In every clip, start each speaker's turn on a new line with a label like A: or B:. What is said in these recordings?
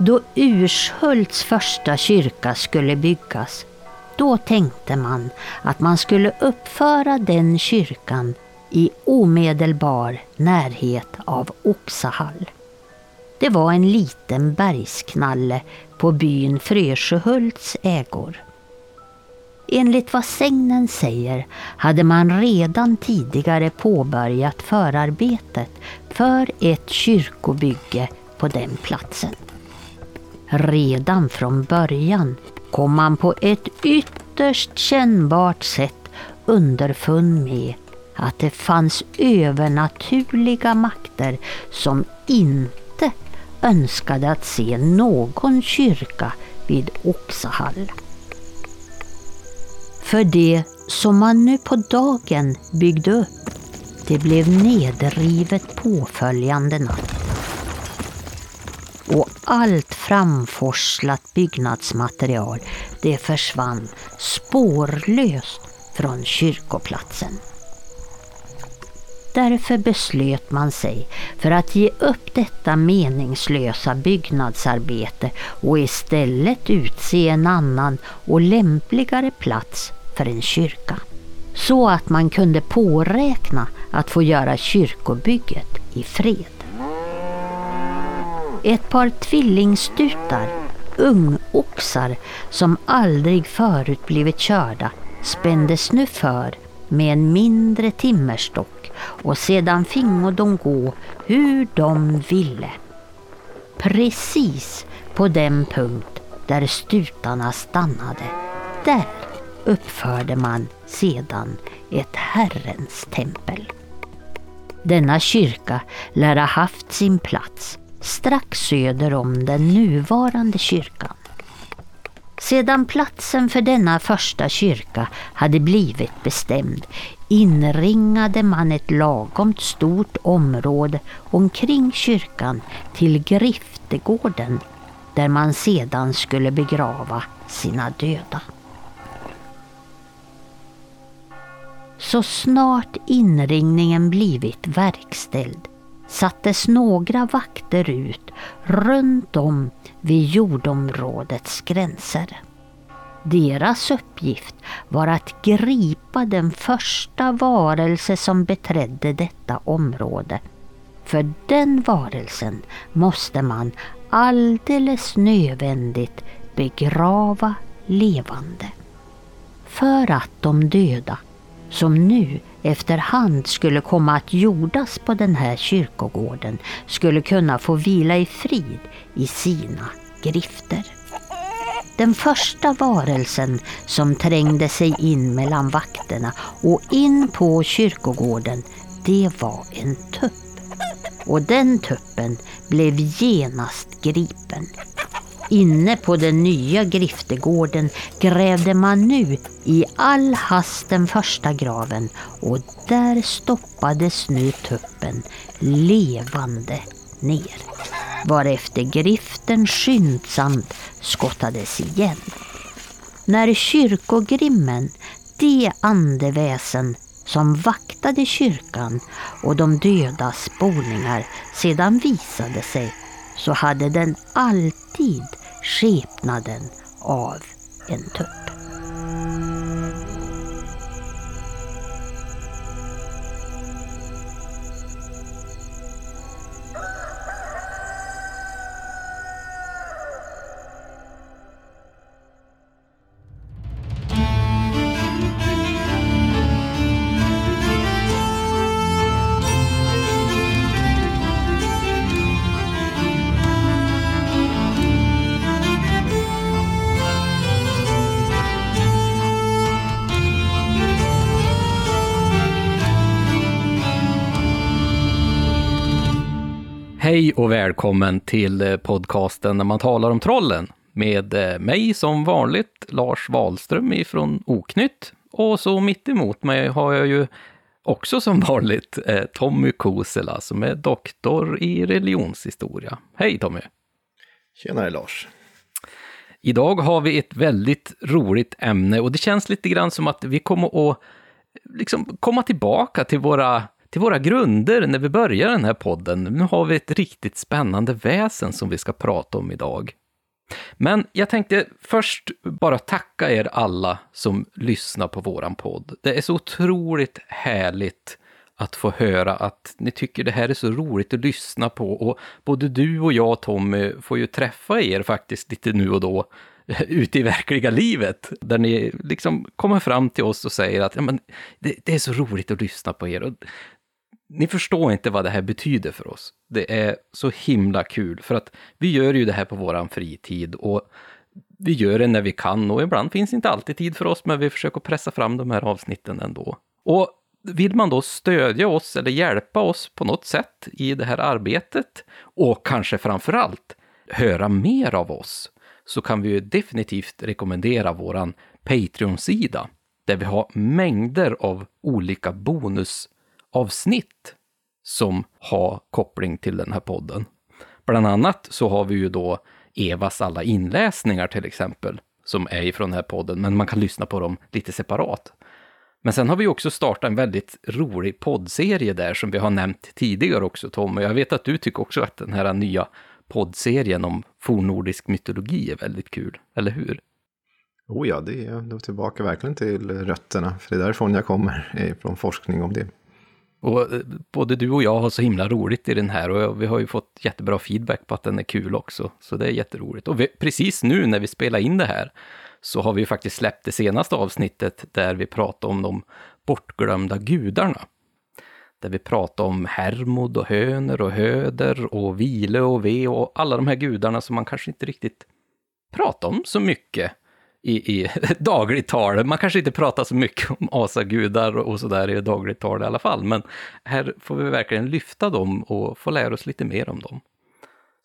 A: Då Urshults första kyrka skulle byggas, då tänkte man att man skulle uppföra den kyrkan i omedelbar närhet av Oxahall. Det var en liten bergsknalle på byn Frösjöhults ägor. Enligt vad sägnen säger hade man redan tidigare påbörjat förarbetet för ett kyrkobygge på den platsen. Redan från början kom man på ett ytterst kännbart sätt underfund med att det fanns övernaturliga makter som inte önskade att se någon kyrka vid Oxahall. För det som man nu på dagen byggde upp, det blev nedrivet påföljande natt. Och allt framforslat byggnadsmaterial, det försvann spårlöst från kyrkoplatsen. Därför beslöt man sig för att ge upp detta meningslösa byggnadsarbete och istället utse en annan och lämpligare plats för en kyrka. Så att man kunde påräkna att få göra kyrkobygget i fred. Ett par tvillingstutar, ungoxar som aldrig förut blivit körda, spändes nu för med en mindre timmerstock och sedan fingo de gå hur de ville. Precis på den punkt där stutarna stannade, där uppförde man sedan ett Herrens tempel. Denna kyrka lär ha haft sin plats strax söder om den nuvarande kyrkan. Sedan platsen för denna första kyrka hade blivit bestämd inringade man ett lagomt stort område omkring kyrkan till Griftegården där man sedan skulle begrava sina döda. Så snart inringningen blivit verkställd sattes några vakter ut runt om vid jordområdets gränser. Deras uppgift var att gripa den första varelse som beträdde detta område. För den varelsen måste man alldeles nödvändigt begrava levande. För att de döda, som nu efterhand skulle komma att jordas på den här kyrkogården, skulle kunna få vila i frid i sina grifter. Den första varelsen som trängde sig in mellan vakterna och in på kyrkogården, det var en tupp. Och den tuppen blev genast gripen. Inne på den nya griftegården grävde man nu i all hast den första graven och där stoppades nu tuppen levande ner. Varefter griften skyndsamt skottades igen. När kyrkogrimmen, det andeväsen som vaktade kyrkan och de dödas boningar sedan visade sig så hade den alltid skepnaden av en tupp.
B: Och välkommen till eh, podcasten när man talar om trollen med eh, mig som vanligt, Lars Wahlström ifrån Oknytt. Och så mitt emot mig har jag ju också som vanligt eh, Tommy Kosela som är doktor i religionshistoria. Hej Tommy!
C: Tjenare Lars!
B: Idag har vi ett väldigt roligt ämne och det känns lite grann som att vi kommer att liksom komma tillbaka till våra till våra grunder när vi börjar den här podden. Nu har vi ett riktigt spännande väsen som vi ska prata om idag. Men jag tänkte först bara tacka er alla som lyssnar på våran podd. Det är så otroligt härligt att få höra att ni tycker det här är så roligt att lyssna på och både du och jag Tommy får ju träffa er faktiskt lite nu och då ute i verkliga livet, där ni liksom kommer fram till oss och säger att ja, men det, det är så roligt att lyssna på er. Och ni förstår inte vad det här betyder för oss. Det är så himla kul, för att vi gör ju det här på våran fritid och vi gör det när vi kan och ibland finns inte alltid tid för oss, men vi försöker pressa fram de här avsnitten ändå. Och vill man då stödja oss eller hjälpa oss på något sätt i det här arbetet och kanske framför allt höra mer av oss så kan vi ju definitivt rekommendera våran Patreon-sida där vi har mängder av olika bonus avsnitt som har koppling till den här podden. Bland annat så har vi ju då Evas alla inläsningar till exempel, som är ifrån den här podden, men man kan lyssna på dem lite separat. Men sen har vi också startat en väldigt rolig poddserie där som vi har nämnt tidigare också Tom, och jag vet att du tycker också att den här nya poddserien om fornnordisk mytologi är väldigt kul, eller hur?
C: Oh ja, det är då tillbaka verkligen till rötterna, för det är därifrån jag kommer, från forskning om det.
B: Och eh, både du och jag har så himla roligt i den här och vi har ju fått jättebra feedback på att den är kul också. Så det är jätteroligt. Och vi, precis nu när vi spelar in det här så har vi ju faktiskt släppt det senaste avsnittet där vi pratar om de bortglömda gudarna. Där vi pratar om Hermod och Höner och Höder och Vile och Ve och alla de här gudarna som man kanske inte riktigt pratar om så mycket i, i dagligt tal. Man kanske inte pratar så mycket om asagudar och sådär i dagligt tal i alla fall, men här får vi verkligen lyfta dem och få lära oss lite mer om dem.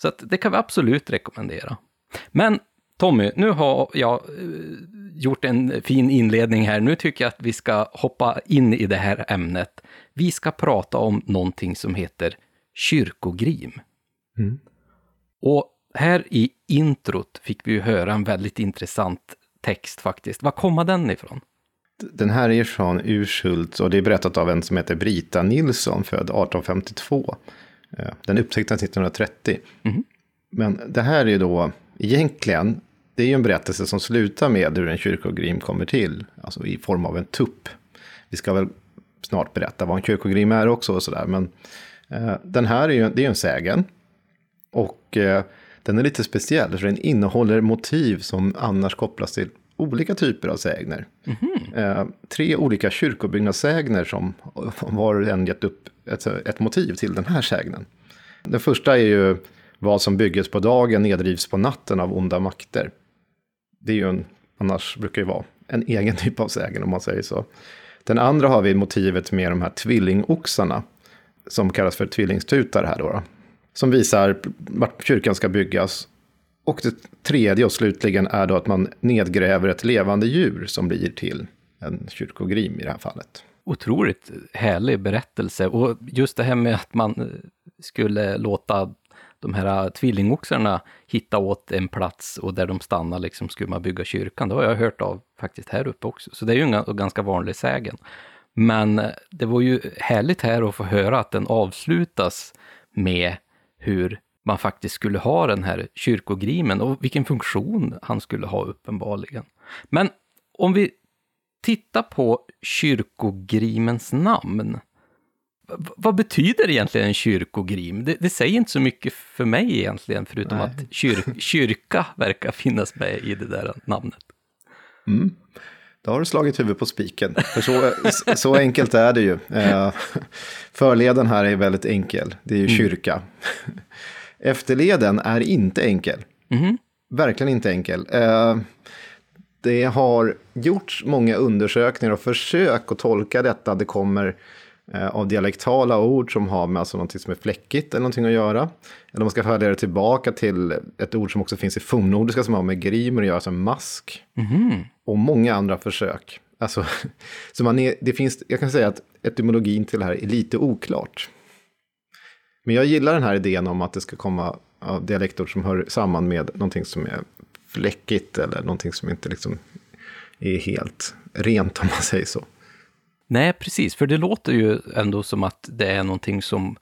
B: Så det kan vi absolut rekommendera. Men Tommy, nu har jag eh, gjort en fin inledning här. Nu tycker jag att vi ska hoppa in i det här ämnet. Vi ska prata om någonting som heter kyrkogrim. Mm. Och här i introt fick vi ju höra en väldigt intressant text faktiskt. Var kommer den ifrån?
C: Den här är från Urshult och det är berättat av en som heter Brita Nilsson, född 1852. Eh, den upptäcktes 1930. Mm. Men det här är då egentligen, det är ju en berättelse som slutar med hur en kyrkogrim kommer till, alltså i form av en tupp. Vi ska väl snart berätta vad en kyrkogrim är också och sådär, men eh, den här är ju det är en sägen. Och eh, den är lite speciell, för den innehåller motiv som annars kopplas till olika typer av sägner. Mm -hmm. eh, tre olika kyrkobyggnadssägner som var och en gett upp ett, ett motiv till den här sägnen. Den första är ju vad som bygges på dagen nedrivs på natten av onda makter. Det är ju en, annars brukar det vara en egen typ av sägen om man säger så. Den andra har vi motivet med de här tvillingoxarna. Som kallas för tvillingstutar här då. då som visar vart kyrkan ska byggas. Och det tredje och slutligen är då att man nedgräver ett levande djur som blir till en kyrkogrim i det här fallet.
B: Otroligt härlig berättelse och just det här med att man eh, skulle låta de här tvillingoxarna hitta åt en plats och där de stannar liksom skulle man bygga kyrkan. Det har jag hört av faktiskt här uppe också. Så det är ju en ganska vanlig sägen. Men eh, det var ju härligt här att få höra att den avslutas med hur man faktiskt skulle ha den här kyrkogrimen och vilken funktion han skulle ha uppenbarligen. Men om vi tittar på kyrkogrimens namn. Vad betyder egentligen en kyrkogrim? Det, det, säger inte så mycket för mig egentligen, förutom Nej. att kyr, kyrka verkar finnas med i det där namnet.
C: Mm. Då har du slagit huvudet på spiken. För så, så enkelt är det ju. Eh, förleden här är väldigt enkel. Det är ju mm. kyrka. Efterleden är inte enkel. Mm. Verkligen inte enkel. Eh, det har gjorts många undersökningar och försök att tolka detta. Det kommer eh, av dialektala ord som har med alltså någonting som är fläckigt eller någonting att göra. Eller man ska föra det tillbaka till ett ord som också finns i fornnordiska som har med grimer att göra, som mask. Mm. Och många andra försök. Alltså, så man är, det finns, jag kan säga att etymologin till det här är lite oklart. Men jag gillar den här idén om att det ska komma av dialektord som hör samman med någonting som är fläckigt eller någonting som inte liksom är helt rent om man säger så.
B: Nej, precis, för det låter ju ändå som att det är någonting som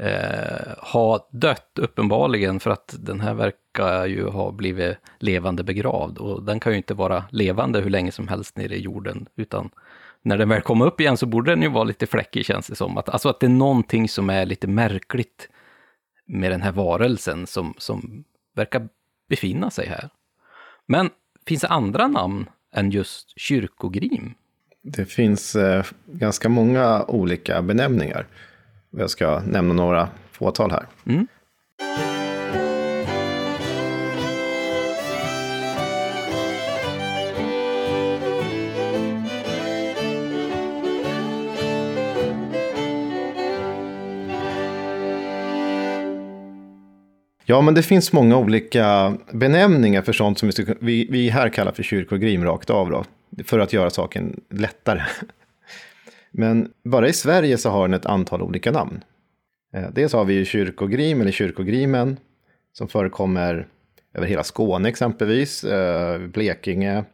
B: eh, har dött uppenbarligen, för att den här verkar ju ha blivit levande begravd och den kan ju inte vara levande hur länge som helst nere i jorden, utan när den väl kommer upp igen så borde den ju vara lite fläckig känns det som. Att, alltså att det är någonting som är lite märkligt med den här varelsen som, som verkar befinna sig här. Men finns det andra namn än just kyrkogrim?
C: Det finns eh, ganska många olika benämningar. Jag ska nämna några fåtal här.
B: Mm.
C: Ja, men det finns många olika benämningar för sånt som vi, vi här kallar för kyrkogrim rakt av då, för att göra saken lättare. Men bara i Sverige så har den ett antal olika namn. Eh, dels har vi ju kyrkogrim eller kyrkogrimen som förekommer över hela Skåne exempelvis, eh, Blekinge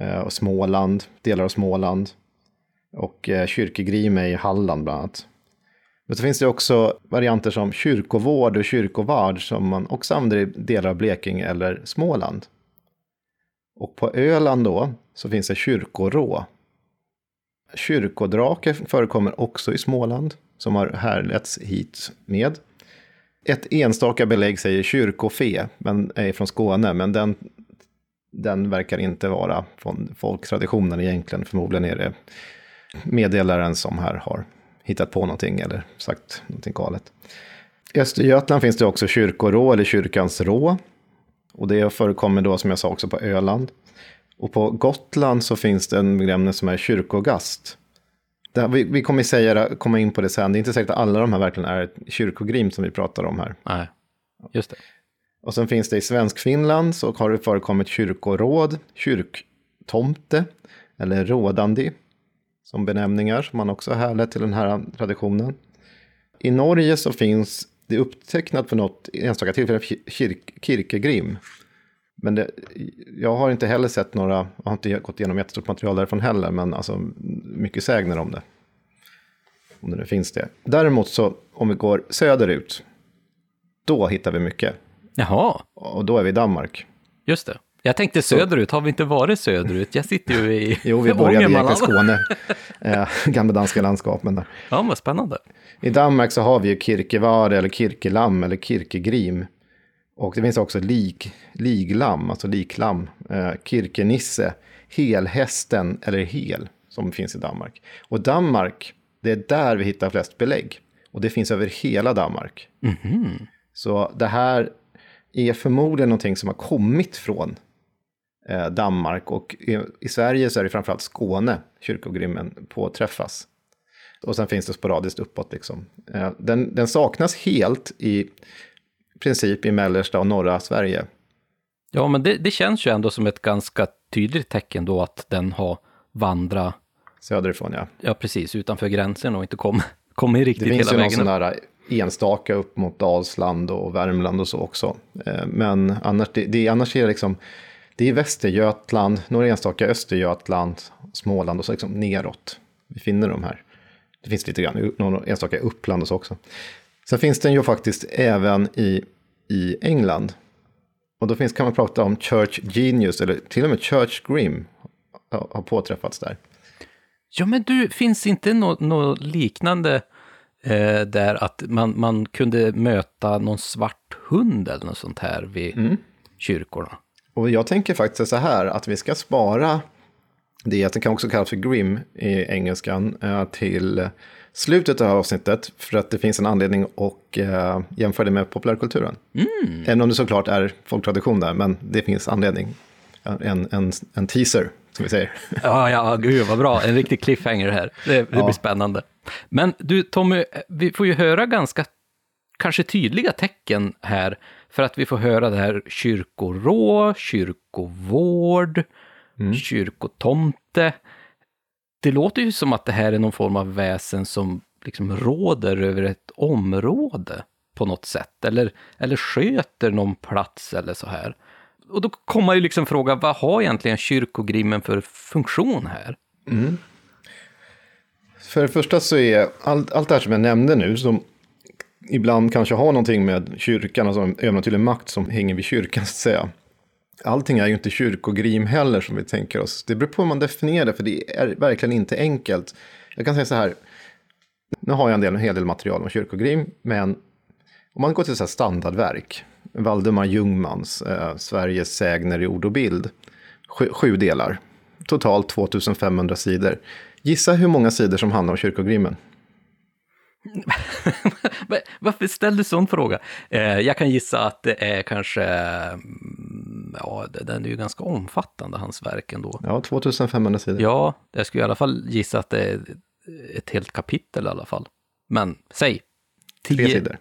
C: eh, och Småland, delar av Småland. Och kyrkogrim är i Halland bland annat. Men så finns det också varianter som kyrkovård och kyrkovard som man också använder i delar av Blekinge eller Småland. Och på Öland då så finns det kyrkorå. Kyrkodrake förekommer också i Småland som har härletts hit med. Ett enstaka belägg säger kyrkofe, men är från Skåne, men den, den verkar inte vara från folktraditionen egentligen. Förmodligen är det meddelaren som här har hittat på någonting eller sagt någonting galet. I Östergötland finns det också kyrkorå eller kyrkans rå. Och det förekommer då som jag sa också på Öland. Och på Gotland så finns det en benämning som är kyrkogast. Där vi, vi kommer säga, komma in på det sen, det är inte säkert att alla de här verkligen är kyrkogrim som vi pratar om här.
B: Nej, just det.
C: Och sen finns det i Svenskfinland så har det förekommit kyrkoråd, kyrktomte eller rådandi som benämningar som man också härlett till den här traditionen. I Norge så finns det upptecknat för något enstaka tillfälle kirk, kirkegrim. Men det, jag har inte heller sett några, jag har inte gått igenom jättestort material därifrån heller, men alltså mycket sägner om det. Om det nu finns det. Däremot så, om vi går söderut, då hittar vi mycket.
B: Jaha.
C: Och då är vi i Danmark.
B: Just det. Jag tänkte söderut, har vi inte varit söderut? Jag sitter ju i
C: Jo, vi började egentligen Skåne, eh, gamla danska landskapen där.
B: Ja, vad spännande.
C: I Danmark så har vi ju Kirkevar eller Kirkelam eller Kirkegrim. Och det finns också lik, liglam, alltså liklam, eh, Kirkenisse, helhästen eller hel som finns i Danmark. Och Danmark, det är där vi hittar flest belägg. Och det finns över hela Danmark.
B: Mm -hmm.
C: Så det här är förmodligen någonting som har kommit från eh, Danmark och i, i, Sverige så är det framförallt Skåne kyrkogrimmen påträffas. Och sen finns det sporadiskt uppåt liksom. Eh, den, den saknas helt i princip i mellersta och norra Sverige.
B: Ja, men det, det känns ju ändå som ett ganska tydligt tecken då att den har vandrat
C: söderifrån, ja.
B: Ja, precis, utanför gränsen och inte kommit kom riktigt hela vägen.
C: Det finns ju någon sån där enstaka upp mot Dalsland och Värmland och så också. Eh, men annars, det, det, annars är det liksom, det är Västergötland, några enstaka Östergötland, Småland och så liksom neråt. Vi finner de här. Det finns lite grann, några enstaka Uppland och så också. Sen finns den ju faktiskt även i, i England. Och då finns, kan man prata om Church Genius, eller till och med Church Grim har påträffats där.
B: Ja, men du, finns inte något no liknande eh, där att man, man kunde möta någon svart hund eller något sånt här vid mm. kyrkorna?
C: Och jag tänker faktiskt så här, att vi ska spara det, att det kan också kallas för grim i engelskan, eh, till slutet av avsnittet för att det finns en anledning att eh, jämföra det med populärkulturen.
B: Mm.
C: Även om det såklart är folktradition där, men det finns anledning. En, en, en teaser, som vi säger.
B: Ja, ja, gud vad bra. En riktig cliffhanger här. Det, det ja. blir spännande. Men du Tommy, vi får ju höra ganska kanske tydliga tecken här för att vi får höra det här kyrkorå, kyrkovård, mm. kyrkotomte det låter ju som att det här är någon form av väsen som liksom råder över ett område på något sätt, eller, eller sköter någon plats eller så här. Och då kommer man ju liksom fråga, vad har egentligen kyrkogrimmen för funktion här?
C: Mm. För det första så är allt, allt det här som jag nämnde nu, som ibland kanske har någonting med kyrkan, alltså en övernaturlig makt som hänger vid kyrkan, så att säga. Allting är ju inte kyrkogrim heller som vi tänker oss. Det beror på hur man definierar det, för det är verkligen inte enkelt. Jag kan säga så här, nu har jag en, del, en hel del material om kyrkogrim, men om man går till så här standardverk, Valdemar Ljungmans eh, Sveriges sägner i ord och bild, sju, sju delar, totalt 2500 sidor. Gissa hur många sidor som handlar om kyrkogrimmen?
B: Varför ställde du sån fråga? Eh, jag kan gissa att det är kanske, mm, ja, den är ju ganska omfattande, hans verk ändå.
C: Ja, 2500 sidor.
B: Ja, jag skulle i alla fall gissa att det är ett helt kapitel i alla fall. Men säg.
C: Tio... Tre sidor.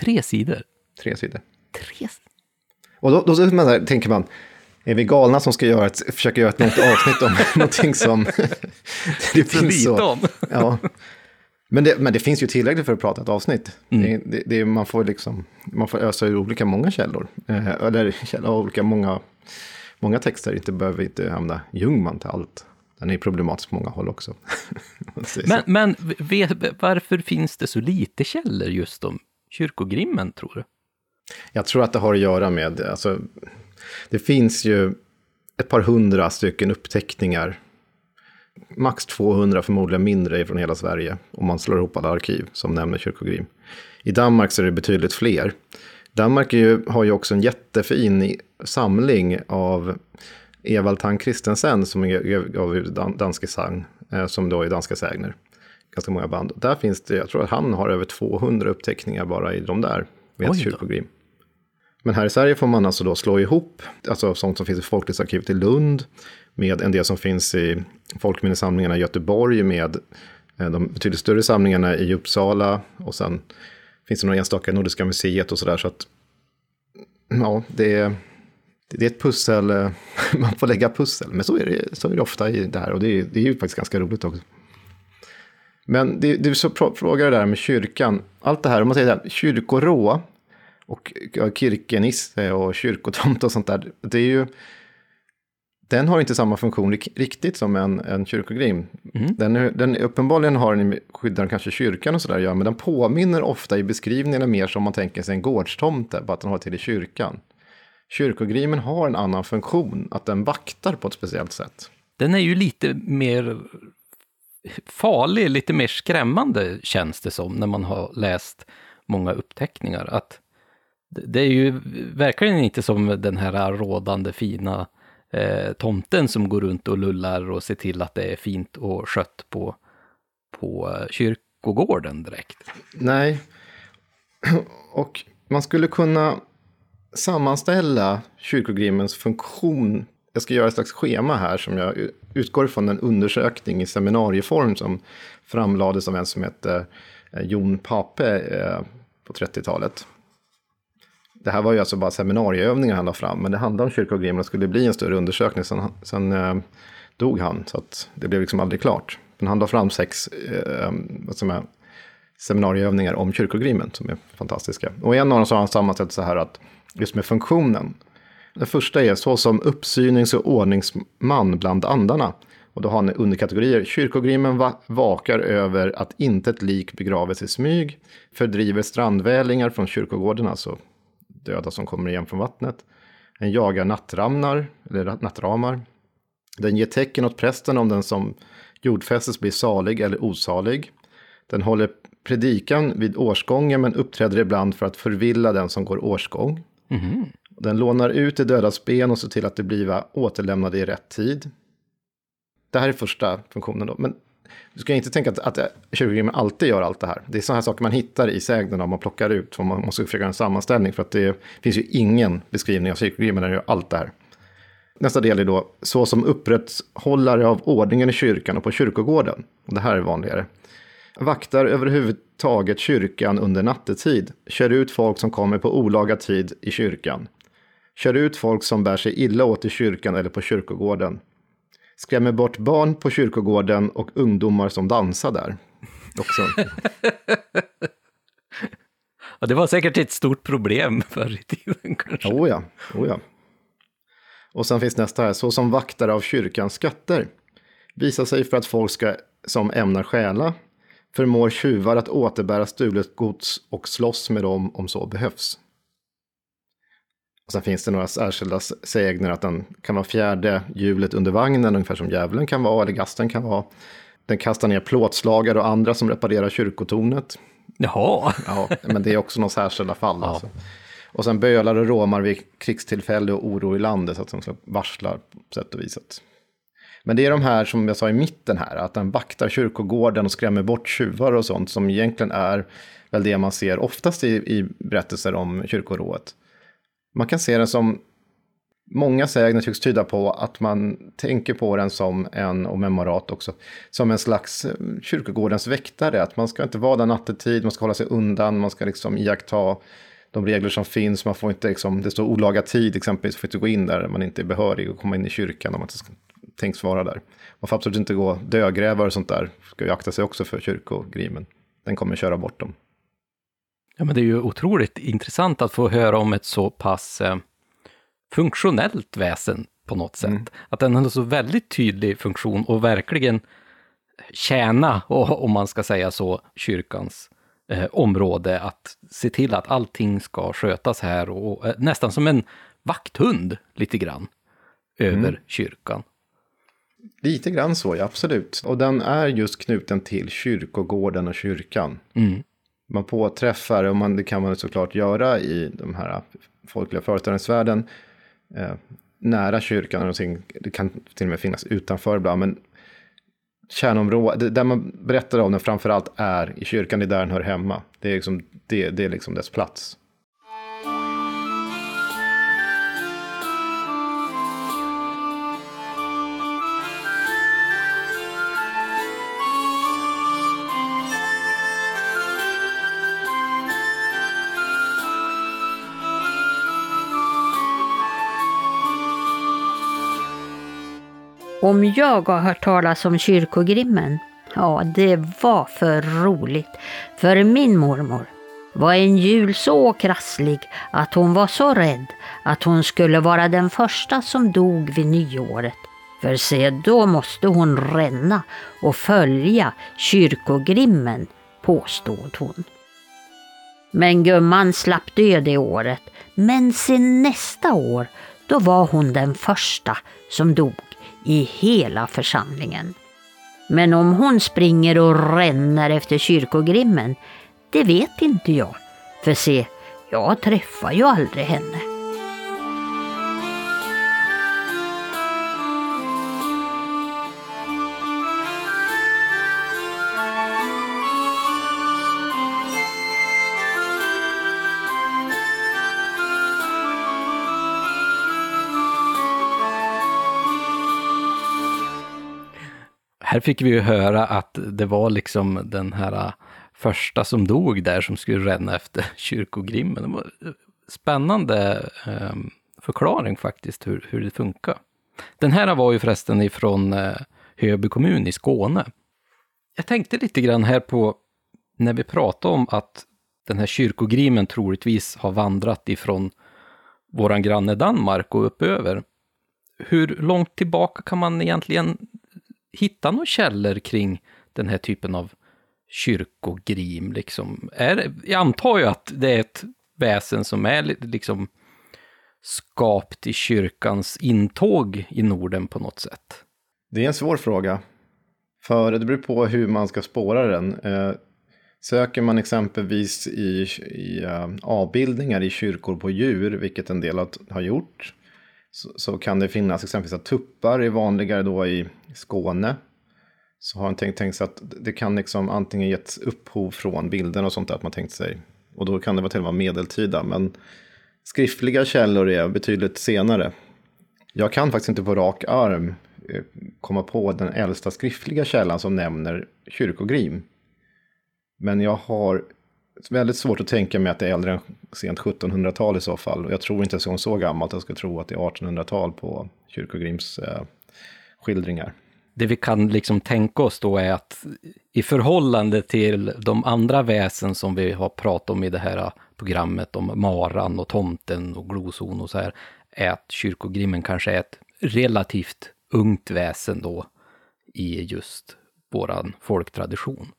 B: Tre sidor?
C: Tre sidor.
B: Tre?
C: Och då, då man här, tänker man, är vi galna som ska göra ett, försöka göra ett långt avsnitt om någonting som...
B: det finns så. Om.
C: ja. Men det, men det finns ju tillräckligt för att prata ett avsnitt. Mm. Det, det, man, får liksom, man får ösa ur olika många källor. Eh, eller källor, olika många, många texter. Inte behöver inte hamna Ljungman till allt. Den är problematisk på många håll också.
B: men men varför finns det så lite källor just om kyrkogrimmen, tror du?
C: Jag tror att det har att göra med, alltså, det finns ju ett par hundra stycken uppteckningar max 200, förmodligen mindre, från hela Sverige. Om man slår ihop alla arkiv som nämner kyrkogrim. I Danmark så är det betydligt fler. Danmark ju, har ju också en jättefin samling av Evald Tang Christensen som gav ut danske sang, eh, som då är danska sägner. Ganska många band. Där finns det, jag tror att han har över 200 uppteckningar bara i de där med kyrkogrim. Men här i Sverige får man alltså då slå ihop, alltså sånt som finns i Folklighetsarkivet i Lund, med en del som finns i folkminnesamlingarna i Göteborg, med eh, de betydligt större samlingarna i Uppsala, och sen finns det några enstaka i Nordiska museet och sådär. Så att, ja, det är, det är ett pussel, eh, man får lägga pussel, men så är det, så är det ofta i det här, och det är, det är ju faktiskt ganska roligt också. Men det, du frågar det där med kyrkan, allt det här, om man säger det här, kyrkorå, och kirkenisse eh, och kyrkotomt och sånt där. Det är ju, den har inte samma funktion riktigt som en, en kyrkogrim. Mm. Den, den, uppenbarligen har den skyddar kanske kyrkan och sådär, ja, men den påminner ofta i beskrivningarna mer som man tänker sig en gårdstomte, bara att den har till i kyrkan. Kyrkogrimen har en annan funktion, att den vaktar på ett speciellt sätt.
B: Den är ju lite mer farlig, lite mer skrämmande känns det som när man har läst många uppteckningar. Att det är ju verkligen inte som den här rådande fina eh, tomten som går runt och lullar och ser till att det är fint och skött på, på eh, kyrkogården direkt.
C: Nej, och man skulle kunna sammanställa kyrkogrimmens funktion. Jag ska göra ett slags schema här som jag utgår från en undersökning i seminarieform som framlades av en som hette eh, Jon Pape eh, på 30-talet. Det här var ju alltså bara seminarieövningar han la fram, men det handlade om kyrkogrimen och skulle bli en större undersökning. Sen, sen eh, dog han, så att det blev liksom aldrig klart. Men han la fram sex eh, eh vad är, seminarieövningar om kyrkogrimen som är fantastiska. Och en av dem så har han sammanställt så här att just med funktionen. Den första är så som uppsynings och ordningsman bland andarna. Och då har han underkategorier. Kyrkogrimen va vakar över att inte ett lik begraves i smyg. Fördriver strandvälingar från kyrkogården, alltså döda som kommer igen från vattnet. Den jagar nattramnar, eller nattramar. Den ger tecken åt prästen om den som jordfästes blir salig eller osalig. Den håller predikan vid årsgången men uppträder ibland för att förvilla den som går årsgång. Mm. Den lånar ut det dödas ben och ser till att det blir återlämnade i rätt tid. Det här är första funktionen då. Men du ska inte tänka att, att kyrkogrimen alltid gör allt det här. Det är sådana här saker man hittar i sägnerna om man plockar ut. man måste försöka göra en sammanställning för att det finns ju ingen beskrivning av kyrkogrimen när den gör allt det här. Nästa del är då så som upprätthållare av ordningen i kyrkan och på kyrkogården. Och det här är vanligare. Vaktar överhuvudtaget kyrkan under nattetid. Kör ut folk som kommer på olaga tid i kyrkan. Kör ut folk som bär sig illa åt i kyrkan eller på kyrkogården skrämmer bort barn på kyrkogården och ungdomar som dansar där. Också.
B: ja, det var säkert ett stort problem förr i tiden kanske.
C: Oh ja, oh ja. Och sen finns nästa här, så som vaktare av kyrkans skatter. Visar sig för att folk ska som ämnar stjäla förmår tjuvar att återbära stulet gods och slåss med dem om så behövs. Sen finns det några särskilda sägner att den kan vara fjärde hjulet under vagnen, ungefär som djävulen kan vara, eller gasten kan vara. Den kastar ner plåtslagare och andra som reparerar kyrkotornet.
B: Jaha.
C: Ja, men det är också några särskilda fall. Ja. Alltså. Och sen bölar och råmar vid krigstillfälle och oro i landet, så att de ska varsla på sätt och vis. Men det är de här som jag sa i mitten här, att den vaktar kyrkogården och skrämmer bort tjuvar och sånt, som egentligen är väl det man ser oftast i, i berättelser om kyrkorået. Man kan se den som, många sägner tycks tyda på att man tänker på den som en, och memorat också, som en slags eh, kyrkogårdens väktare. Att man ska inte vara där nattetid, man ska hålla sig undan, man ska liksom iaktta de regler som finns. Man får inte, liksom, det står olaga tid exempelvis, får inte gå in där man inte är behörig och komma in i kyrkan om man inte tänks vara där. Man får absolut inte gå dödgrävare och sånt där, ska ju akta sig också för kyrkogrimen. Den kommer köra bort dem.
B: Ja, men det är ju otroligt intressant att få höra om ett så pass eh, funktionellt väsen på något sätt. Mm. Att den har så väldigt tydlig funktion och verkligen tjäna, om man ska säga så, kyrkans eh, område. Att se till att allting ska skötas här och eh, nästan som en vakthund lite grann över mm. kyrkan.
C: Lite grann så, ja absolut. Och den är just knuten till kyrkogården och kyrkan. Mm man påträffar, och man, det kan man såklart göra i de här folkliga föreställningsvärlden, eh, nära kyrkan, det kan till och med finnas utanför ibland, men kärnområdet, där man berättar om den framförallt är i kyrkan, det är där den hör hemma. Det är liksom, det, det är liksom dess plats.
A: Om jag har hört talas om kyrkogrimmen? Ja, det var för roligt. För min mormor var en jul så krasslig att hon var så rädd att hon skulle vara den första som dog vid nyåret. För se, då måste hon ränna och följa kyrkogrimmen, påstod hon. Men gumman slapp dö det året, men sen nästa år, då var hon den första som dog i hela församlingen. Men om hon springer och ränner efter kyrkogrimmen, det vet inte jag. För se, jag träffar ju aldrig henne.
B: Här fick vi ju höra att det var liksom den här äh, första som dog där som skulle ränna efter kyrkogrimmen. Det var äh, spännande ähm, förklaring faktiskt hur, hur det funkar. Den här var ju förresten ifrån äh, Höby kommun i Skåne. Jag tänkte lite grann här på när vi pratade om att den här kyrkogrimen troligtvis har vandrat ifrån våran granne Danmark och uppöver. Hur långt tillbaka kan man egentligen hitta några källor kring den här typen av kyrkogrim? Liksom? Är, jag antar ju att det är ett väsen som är liksom skapt i kyrkans intåg i Norden på något sätt.
C: Det är en svår fråga. För det beror på hur man ska spåra den. Eh, söker man exempelvis i, i eh, avbildningar i kyrkor på djur, vilket en del har gjort, så, så, kan det finnas exempelvis att tuppar är vanligare då i Skåne. Så har man tänkt, tänkt sig att det kan liksom antingen getts upphov från bilden och sånt där, att man tänkt sig. Och då kan det vara till och med medeltida, men skriftliga källor är betydligt senare. Jag kan faktiskt inte på rak arm eh, komma på den äldsta skriftliga källan som nämner kyrkogrim. Men jag har väldigt svårt att tänka mig att det är äldre än sent 1700-tal i så fall. Jag tror inte att hon så gammalt, jag ska tro att det är 1800-tal på Kyrkogrims eh, skildringar.
B: Det vi kan liksom tänka oss då är att i förhållande till de andra väsen som vi har pratat om i det här programmet om maran och tomten och gloson och så här, är att kyrkogrimmen kanske är ett relativt ungt väsen då i just våran folktradition.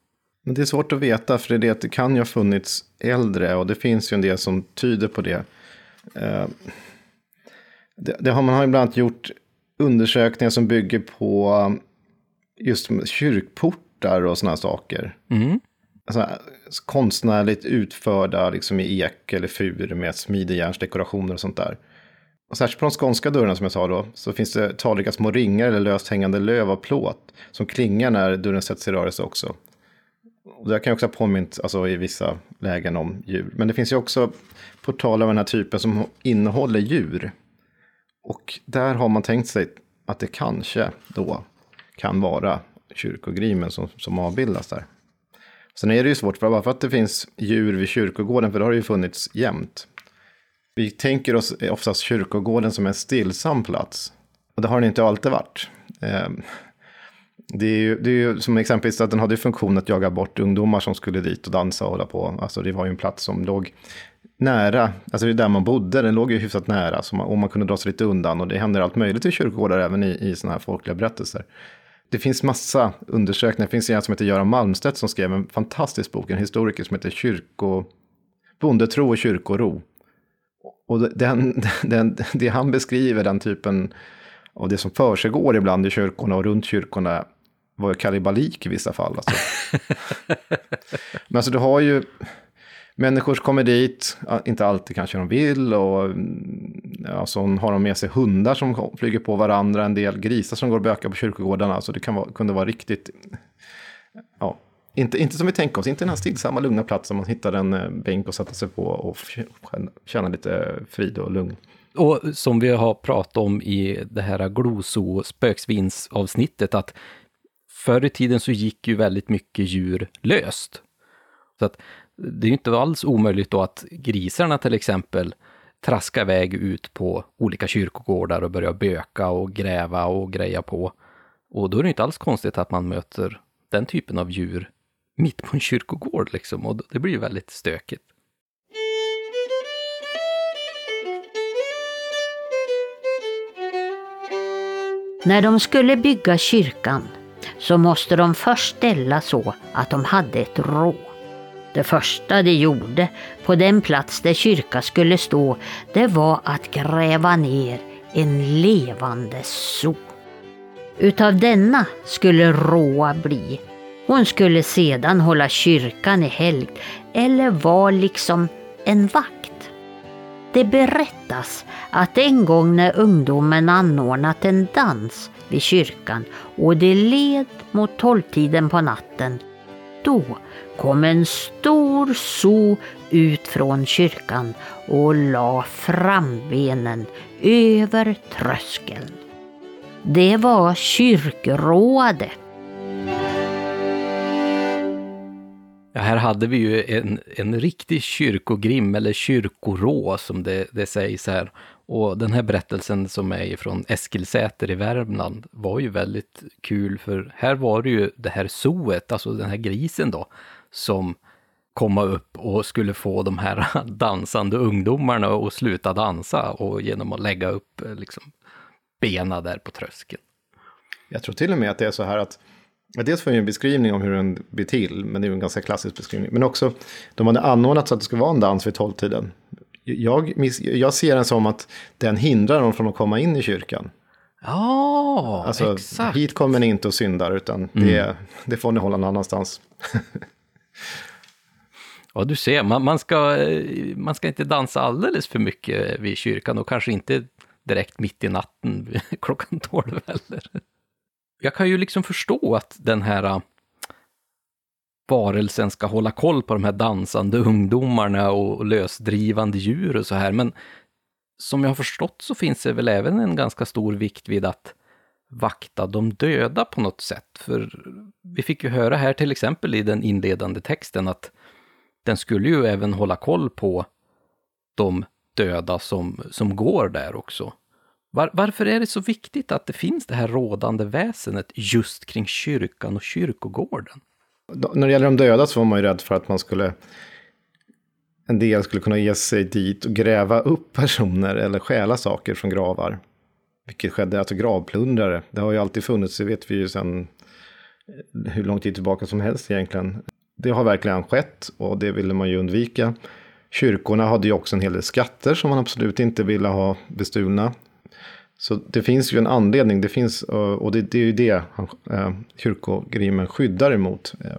C: Men det är svårt att veta, för det, det, det kan ju ha funnits äldre och det finns ju en del som tyder på det. Eh, det, det har man har ibland gjort undersökningar som bygger på just kyrkportar och sådana saker.
B: Mm.
C: Alltså, konstnärligt utförda liksom i ek eller fur med smidejärnsdekorationer och sånt där. Och särskilt på de skånska dörrarna som jag sa då, så finns det talrika små ringar eller löst hängande löv av plåt som klingar när dörren sätts i rörelse också. Och det kan också ha påmint alltså, i vissa lägen om djur. Men det finns ju också portaler av den här typen som innehåller djur. Och där har man tänkt sig att det kanske då kan vara kyrkogrimen som, som avbildas där. Sen är det ju svårt, för bara för att det finns djur vid kyrkogården, för det har det ju funnits jämt. Vi tänker oss oftast kyrkogården som en stillsam plats. Och det har den inte alltid varit. Ehm, det är, ju, det är ju som exempelvis att den hade funktion att jaga bort ungdomar som skulle dit och dansa och hålla på. Alltså det var ju en plats som låg nära, alltså det är där man bodde, den låg ju hyfsat nära. Så man, och man kunde dra sig lite undan och det händer allt möjligt i kyrkogårdar även i, i sådana här folkliga berättelser. Det finns massa undersökningar, det finns en som heter Göran Malmstedt som skrev en fantastisk bok, en historiker som heter Kyrko... Bondetro och kyrkoro. Och den, den, det han beskriver, den typen av det som försiggår ibland i kyrkorna och runt kyrkorna, var kalibalik i vissa fall. Alltså. Men alltså du har ju människor som kommer dit, inte alltid kanske de vill, och ja, så har de med sig hundar som flyger på varandra, en del grisar som går och bökar på kyrkogårdarna. Så det kan vara, kunde vara riktigt, ja, inte, inte som vi tänker oss, inte den här stillsamma lugna platsen man hittar en eh, bänk och sätter sig på och känna lite frid och lugn.
B: Och som vi har pratat om i det här gloso spöksvinsavsnittet, att förr i tiden så gick ju väldigt mycket djur löst. Så att det är ju inte alls omöjligt då att grisarna till exempel traskar iväg ut på olika kyrkogårdar och börjar böka och gräva och greja på. Och då är det inte alls konstigt att man möter den typen av djur mitt på en kyrkogård liksom och det blir ju väldigt stökigt.
A: När de skulle bygga kyrkan så måste de först ställa så att de hade ett rå. Det första de gjorde på den plats där kyrka skulle stå, det var att gräva ner en levande so. Utav denna skulle Råa bli. Hon skulle sedan hålla kyrkan i helgd eller var liksom en vakt. Det berättas att en gång när ungdomen anordnat en dans vid kyrkan och det led mot tolvtiden på natten, då kom en stor so ut från kyrkan och la frambenen över tröskeln. Det var kyrkrådet.
B: Ja, här hade vi ju en, en riktig kyrkogrim, eller kyrkorå som det, det sägs här. Och den här berättelsen som är från Eskilsäter i Värmland var ju väldigt kul, för här var det ju det här soet, alltså den här grisen då, som komma upp och skulle få de här dansande ungdomarna att sluta dansa och genom att lägga upp eh, liksom, bena där på tröskeln.
C: Jag tror till och med att det är så här att Dels får vi en beskrivning om hur den blir till, men det är ju en ganska klassisk beskrivning. Men också, de hade anordnat så att det skulle vara en dans vid tolvtiden. Jag, jag ser den som att den hindrar dem från att komma in i kyrkan.
B: Ja,
C: alltså,
B: exakt.
C: Hit kommer ni inte och syndar, utan mm. det, det får ni hålla någon annanstans.
B: Ja, du ser, man, man, ska, man ska inte dansa alldeles för mycket vid kyrkan och kanske inte direkt mitt i natten klockan tolv heller. Jag kan ju liksom förstå att den här varelsen ska hålla koll på de här dansande ungdomarna och lösdrivande djur och så här, men som jag har förstått så finns det väl även en ganska stor vikt vid att vakta de döda på något sätt. För vi fick ju höra här till exempel i den inledande texten att den skulle ju även hålla koll på de döda som, som går där också. Var, varför är det så viktigt att det finns det här rådande väsenet just kring kyrkan och kyrkogården?
C: När det gäller de döda så var man ju rädd för att man skulle en del skulle kunna ge sig dit och gräva upp personer eller stjäla saker från gravar. Vilket skedde, alltså gravplundrare. Det har ju alltid funnits, det vet vi ju sedan eh, hur lång tid tillbaka som helst egentligen. Det har verkligen skett och det ville man ju undvika. Kyrkorna hade ju också en hel del skatter som man absolut inte ville ha bestulna. Så det finns ju en anledning, det finns, eh, och det, det är ju det eh, kyrkogrimen skyddar emot. Eh,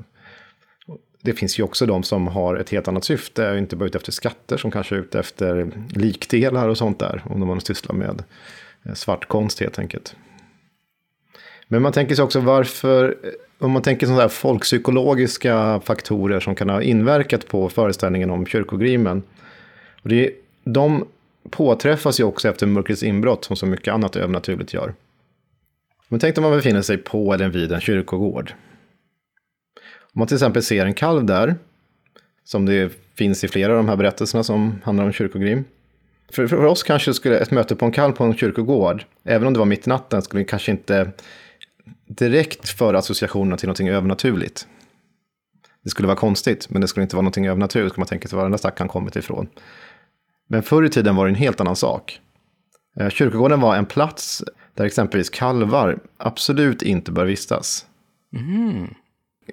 C: det finns ju också de som har ett helt annat syfte, inte bara ute efter skatter, som kanske är ute efter likdelar och sånt där, om man sysslar med eh, svartkonst helt enkelt. Men man tänker sig också varför, om man tänker sådana här folkpsykologiska faktorer som kan ha inverkat på föreställningen om kyrkogrimen. Och det, de påträffas ju också efter mörkrets inbrott som så mycket annat övernaturligt gör. Men tänk om man befinner sig på eller vid en kyrkogård. Om man till exempel ser en kalv där, som det finns i flera av de här berättelserna som handlar om kyrkogrim. För, för oss kanske skulle ett möte på en kalv på en kyrkogård, även om det var mitt i natten, skulle kanske inte direkt föra associationerna till någonting övernaturligt. Det skulle vara konstigt, men det skulle inte vara någonting övernaturligt, skulle man tänka sig var den där stackaren kommit ifrån. Men förr i tiden var det en helt annan sak. Eh, kyrkogården var en plats där exempelvis kalvar absolut inte bör vistas. Mm.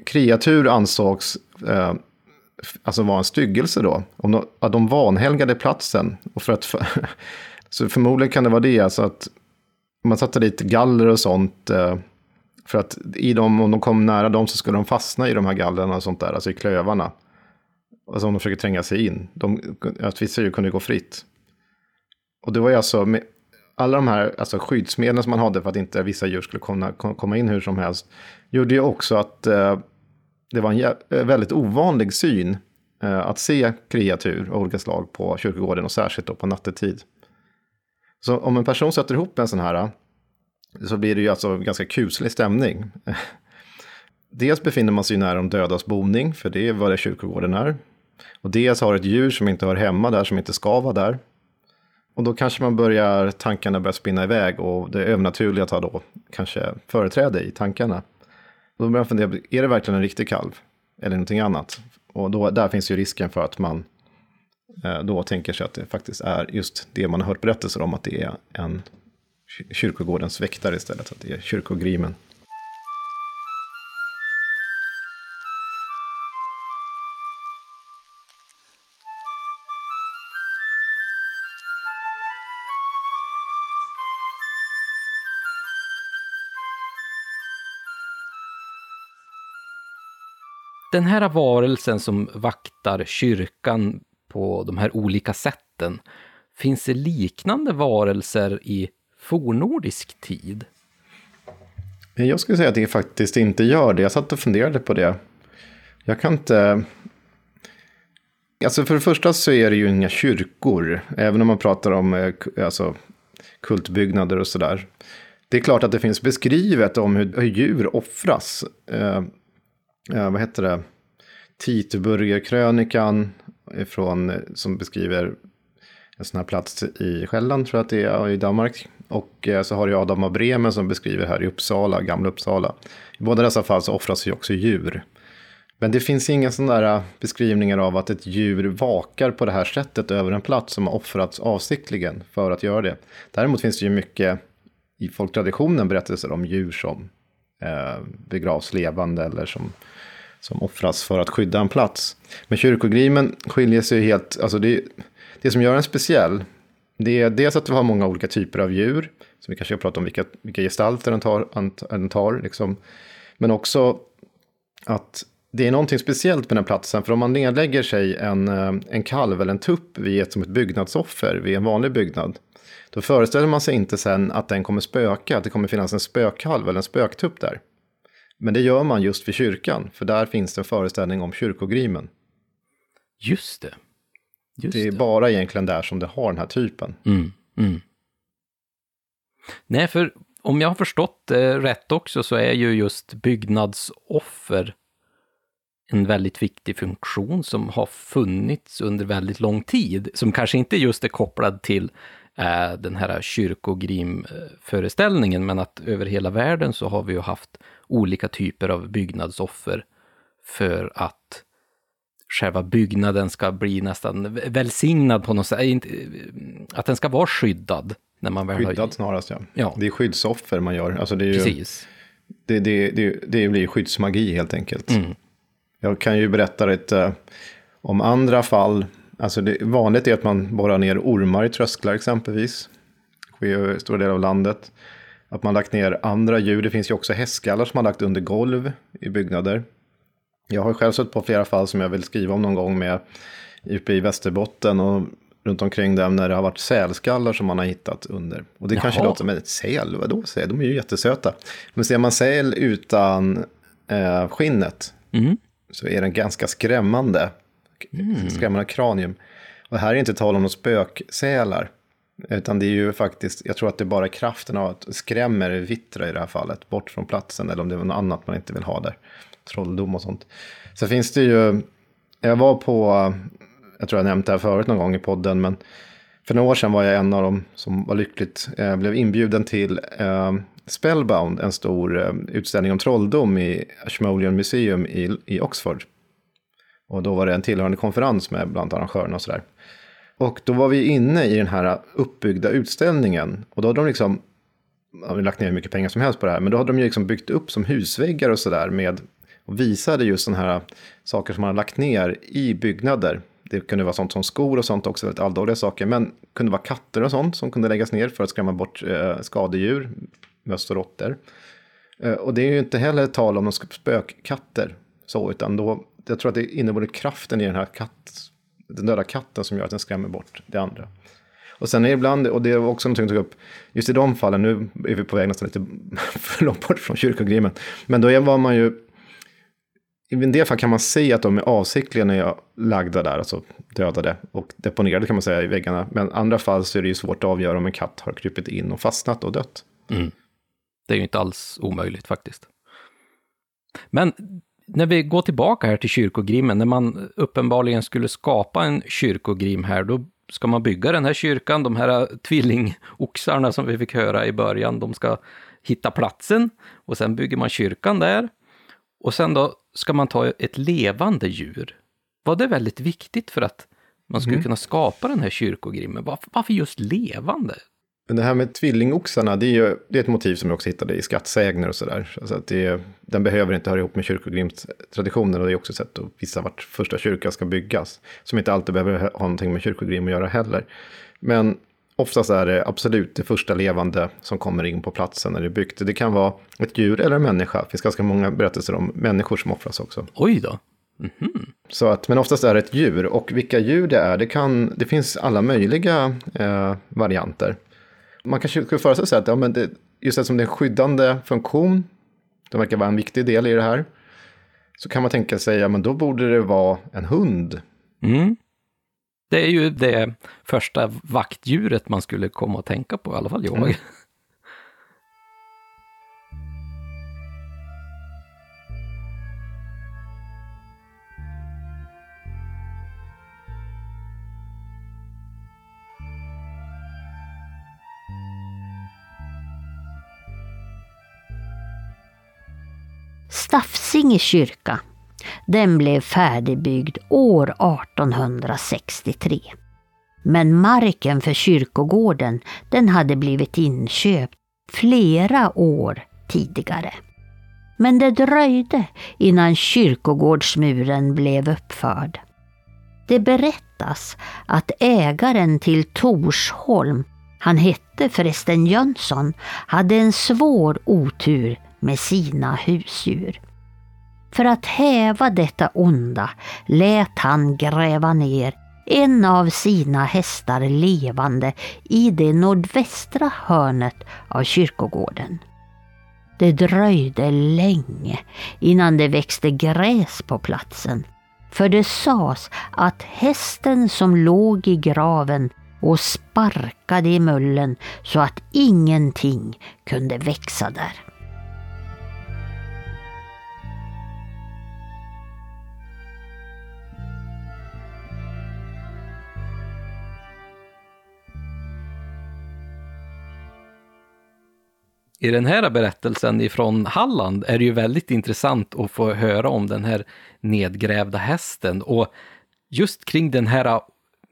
C: Kreatur ansågs eh, alltså vara en styggelse då. Om de, att de vanhelgade platsen. Och för att, för, så förmodligen kan det vara det, alltså att man satte dit galler och sånt. Eh, för att i dem, om de kom nära dem så skulle de fastna i de här gallren och sånt där, alltså i klövarna. Alltså om de försöker tränga sig in. De, att vissa djur kunde gå fritt. Och det var ju alltså med alla de här alltså skyddsmedlen som man hade för att inte vissa djur skulle komma, komma in hur som helst. Gjorde ju också att eh, det var en eh, väldigt ovanlig syn eh, att se kreatur av olika slag på kyrkogården och särskilt då på nattetid. Så om en person sätter ihop en sån här så blir det ju alltså ganska kuslig stämning. Dels befinner man sig nära de dödas boning, för det är vad det kyrkogården är. Och dels har ett djur som inte hör hemma där, som inte ska vara där. Och då kanske man börjar, tankarna börjar spinna iväg och det övernaturliga tar då kanske företräde i tankarna. då börjar man fundera, är det verkligen en riktig kalv? Eller någonting annat? Och då, där finns ju risken för att man eh, då tänker sig att det faktiskt är just det man har hört berättelser om, att det är en kyrkogårdens väktare istället, att det är kyrkogrimen.
B: Den här varelsen som vaktar kyrkan på de här olika sätten, finns det liknande varelser i fornordisk tid?
C: Jag skulle säga att det faktiskt inte gör det. Jag satt och funderade på det. Jag kan inte... Alltså för det första så är det ju inga kyrkor, även om man pratar om eh, alltså, kultbyggnader och sådär. Det är klart att det finns beskrivet om hur djur offras. Eh, Eh, vad heter det? Titburgerkrönikan från, eh, som beskriver en sån här plats i Själland, tror jag att det är, i Danmark. Och eh, så har du Adam av Bremen som beskriver här i Uppsala, Gamla Uppsala. I båda dessa fall så offras ju också djur. Men det finns inga sådana där eh, beskrivningar av att ett djur vakar på det här sättet över en plats som har offrats avsiktligen för att göra det. Däremot finns det ju mycket i folktraditionen berättelser om djur som Eh, begravs levande eller som, som offras för att skydda en plats. Men kyrkogrimen skiljer sig helt, alltså det, det som gör den speciell det är dels att vi har många olika typer av djur, som vi kanske ska prata om vilka, vilka gestalter den tar, den tar liksom. men också att det är någonting speciellt med den här platsen, för om man nedlägger sig en, eh, en kalv eller en tupp vid ett, som ett byggnadsoffer vid en vanlig byggnad, då föreställer man sig inte sen att den kommer spöka, att det kommer finnas en spökkalv eller en spöktupp där. Men det gör man just vid kyrkan, för där finns det en föreställning om kyrkogrimen.
B: Just det.
C: Just det är det. bara egentligen där som det har den här typen.
B: Mm, mm. Nej, för om jag har förstått det rätt också så är ju just byggnadsoffer en väldigt viktig funktion som har funnits under väldigt lång tid, som kanske inte just är kopplad till eh, den här kyrkogrimföreställningen, men att över hela världen så har vi ju haft olika typer av byggnadsoffer för att själva byggnaden ska bli nästan välsignad på något sätt. Att den ska vara skyddad. När man väl
C: skyddad har... snarast, ja. ja. Det är skyddsoffer man gör. Alltså det är ju...
B: Precis.
C: Det, det, det, det blir skyddsmagi helt enkelt.
B: Mm.
C: Jag kan ju berätta lite om andra fall. Alltså det, vanligt är att man borrar ner ormar i trösklar exempelvis. Det sker i stora delar av landet. Att man lagt ner andra djur. Det finns ju också hästskallar som man lagt under golv i byggnader. Jag har själv sett på flera fall som jag vill skriva om någon gång med uppe i Västerbotten och runt omkring där när det har varit sälskallar som man har hittat under. Och det
B: Jaha.
C: kanske låter som ett säl, vadå säl? De är ju jättesöta. Men ser man säl utan eh, skinnet
B: Mm.
C: så är den ganska skrämmande. Skrämmande kranium. Och här är inte tal om några spöksälar. Utan det är ju faktiskt, jag tror att det är bara kraften av att skrämmer vittra i det här fallet. Bort från platsen eller om det är något annat man inte vill ha där. Trolldom och sånt. Så finns det ju, jag var på, jag tror jag nämnt det här förut någon gång i podden. Men för några år sedan var jag en av dem som var lyckligt, eh, blev inbjuden till eh, Spellbound, en stor eh, utställning om trolldom i Ashmolean Museum i, i Oxford. Och då var det en tillhörande konferens med bland arrangörerna och sådär. Och då var vi inne i den här uppbyggda utställningen. Och då hade de liksom, jag har lagt ner hur mycket pengar som helst på det här, men då hade de ju liksom byggt upp som husväggar och sådär med, och visade just sådana här saker som man har lagt ner i byggnader. Det kunde vara sånt som skor och sånt också, väldigt alldåliga saker, men kunde vara katter och sånt som kunde läggas ner för att skrämma bort eh, skadedjur, möss och råttor. Eh, och det är ju inte heller tal om någon spökkatter, så, utan då, jag tror att det innehåller kraften i den här katt, den döda katten som gör att den skrämmer bort det andra. Och sen är det ibland, och det är också någonting jag tog upp, just i de fallen, nu är vi på väg nästan lite för långt bort från kyrkogrimen, men då var man ju, i en del fall kan man se att de är avsiktliga när jag lagda där, alltså dödade och deponerade kan man säga i väggarna, men andra fall så är det ju svårt att avgöra om en katt har krypit in och fastnat och dött. Mm.
B: Det är ju inte alls omöjligt faktiskt. Men när vi går tillbaka här till kyrkogrimmen, när man uppenbarligen skulle skapa en kyrkogrim här, då ska man bygga den här kyrkan, de här tvillingoxarna som vi fick höra i början, de ska hitta platsen och sen bygger man kyrkan där. Och sen då ska man ta ett levande djur. Var det väldigt viktigt för att man skulle kunna skapa den här kyrkogrimmen? Varför, varför just levande?
C: Men det här med tvillingoxarna, det är ju det är ett motiv som jag också hittade i skattsägner och sådär. Alltså att det, är- den behöver inte höra ihop med kyrkogrimstraditionen och det är också ett sätt att visa vart första kyrkan ska byggas. Som inte alltid behöver ha någonting med kyrkogrim att göra heller. Men oftast är det absolut det första levande som kommer in på platsen när det är byggt. Det kan vara ett djur eller en människa. Det finns ganska många berättelser om människor som offras också.
B: Oj då.
C: Så att, men oftast är det ett djur. Och vilka djur det är, det, kan, det finns alla möjliga eh, varianter. Man kanske skulle föreställa sig att ja, men det, just eftersom det är en skyddande funktion, det verkar vara en viktig del i det här, så kan man tänka sig, ja men då borde det vara en hund.
B: Mm. Det är ju det första vaktdjuret man skulle komma att tänka på, i alla fall jag.
C: Mm.
A: Stafsinge kyrka. Den blev färdigbyggd år 1863. Men marken för kyrkogården den hade blivit inköpt flera år tidigare. Men det dröjde innan kyrkogårdsmuren blev uppförd. Det berättas att ägaren till Torsholm, han hette förresten Jönsson, hade en svår otur med sina husdjur. För att häva detta onda lät han gräva ner en av sina hästar levande i det nordvästra hörnet av kyrkogården. Det dröjde länge innan det växte gräs på platsen, för det sades att hästen som låg i graven och sparkade i mullen så att ingenting kunde växa där.
B: I den här berättelsen ifrån Halland är det ju väldigt intressant att få höra om den här nedgrävda hästen och just kring den här äh,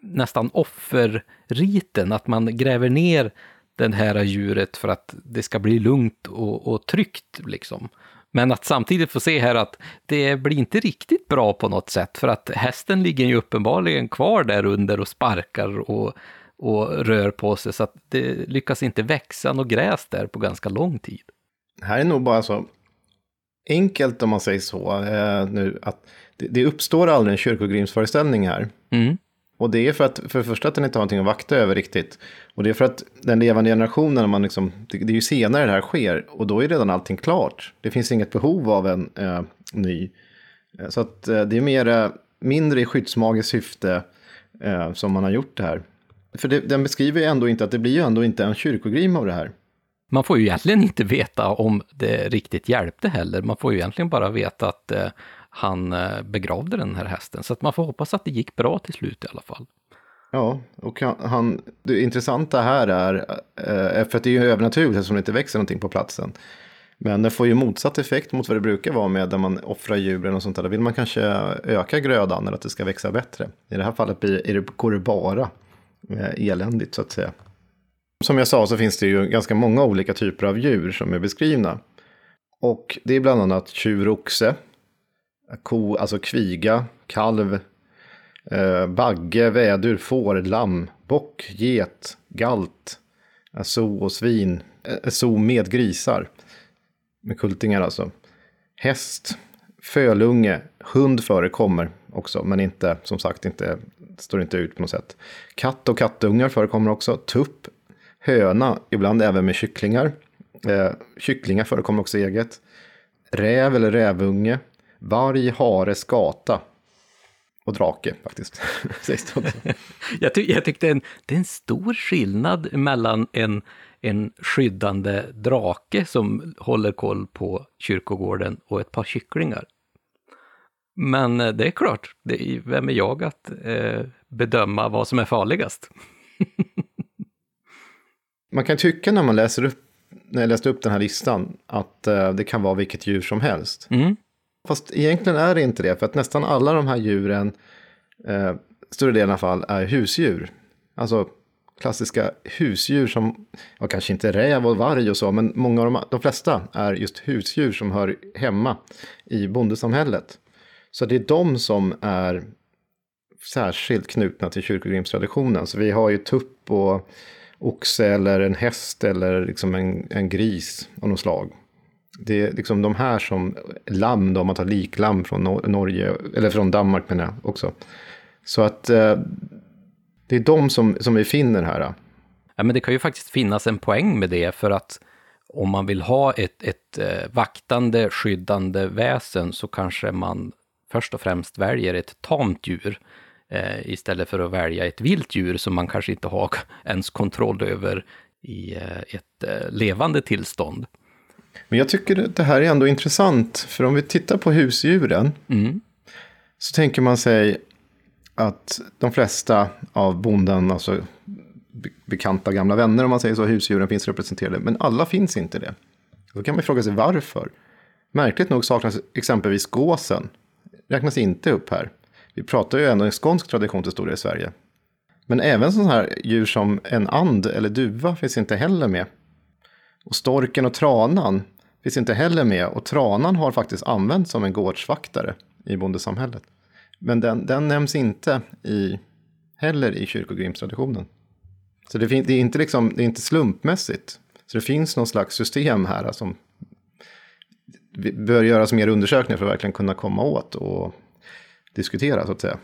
B: nästan offerriten, att man gräver ner det här djuret för att det ska bli lugnt och, och tryggt. Liksom. Men att samtidigt få se här att det blir inte riktigt bra på något sätt, för att hästen ligger ju uppenbarligen kvar där under och sparkar och, och rör på sig, så att det lyckas inte växa något gräs där på ganska lång tid.
C: Det här är nog bara så enkelt om man säger så, eh, nu, att det, det uppstår aldrig en kyrkogrimsföreställning här.
B: Mm.
C: Och det är för att, för det första att den inte har någonting att vakta över riktigt. Och det är för att den levande generationen, man liksom, det, det är ju senare det här sker. Och då är redan allting klart. Det finns inget behov av en eh, ny. Eh, så att eh, det är mer, mindre i skyddsmagiskt syfte eh, som man har gjort det här. För det, den beskriver ju ändå inte att det blir ju ändå inte en kyrkogrim av det här.
B: Man får ju egentligen inte veta om det riktigt hjälpte heller. Man får ju egentligen bara veta att eh, han eh, begravde den här hästen. Så att man får hoppas att det gick bra till slut i alla fall.
C: Ja, och han, det intressanta här är, eh, för att det är ju övernaturligt eftersom det inte växer någonting på platsen. Men det får ju motsatt effekt mot vad det brukar vara med där man offrar djuren och sånt där. Då vill man kanske öka grödan eller att det ska växa bättre. I det här fallet blir, det, går det bara Eh, eländigt så att säga. Som jag sa så finns det ju ganska många olika typer av djur som är beskrivna. Och det är bland annat tjur, oxe, ko, alltså kviga, kalv, eh, bagge, vädur, får, lamm, bock, get, galt, so och svin, eh, so med grisar, med kultingar alltså. Häst, fölunge, hund förekommer också, men inte, som sagt, inte, står inte ut på något sätt. Katt och kattungar förekommer också, tupp, höna, ibland även med kycklingar. Eh, kycklingar förekommer också eget. Räv eller rävunge, varg, hare, skata. Och drake faktiskt. Sägs det också.
B: jag, ty jag tyckte en, det är en stor skillnad mellan en, en skyddande drake som håller koll på kyrkogården och ett par kycklingar. Men eh, det är klart, det är, vem är jag att eh, bedöma vad som är farligast?
C: man kan tycka när man läser upp, när jag läste upp den här listan, att eh, det kan vara vilket djur som helst.
B: Mm.
C: Fast egentligen är det inte det, för att nästan alla de här djuren, eh, större delen alla fall, är husdjur. Alltså klassiska husdjur som, ja kanske inte räv och varg och så, men många av de, de flesta är just husdjur som hör hemma i bondesamhället. Så det är de som är särskilt knutna till kyrkogrimstraditionen. Så vi har ju tupp och oxe eller en häst eller liksom en, en gris av något slag. Det är liksom de här som lamm, då, om man tar liklamm från Norge, eller från Danmark menar jag också. Så att eh, det är de som, som vi finner här.
B: Ja, men det kan ju faktiskt finnas en poäng med det, för att om man vill ha ett, ett eh, vaktande, skyddande väsen så kanske man först och främst väljer ett tamt djur eh, istället för att välja ett vilt djur som man kanske inte har ens kontroll över i eh, ett eh, levande tillstånd.
C: Men jag tycker det här är ändå intressant, för om vi tittar på husdjuren
B: mm.
C: så tänker man sig att de flesta av bonden, alltså bekanta gamla vänner om man säger så, husdjuren finns representerade, men alla finns inte det. Då kan man fråga sig varför. Märkligt nog saknas exempelvis gåsen, räknas inte upp här. Vi pratar ju ändå en skånsk traditionshistoria i Sverige. Men även sådana här djur som en and eller duva finns inte heller med. Och storken och tranan finns inte heller med. Och tranan har faktiskt använts som en gårdsvaktare i bondesamhället. Men den, den nämns inte i, heller i kyrkogrimstraditionen. Så det, det, är inte liksom, det är inte slumpmässigt. Så det finns någon slags system här som bör göras mer undersökningar för att verkligen kunna komma åt och diskutera så att säga.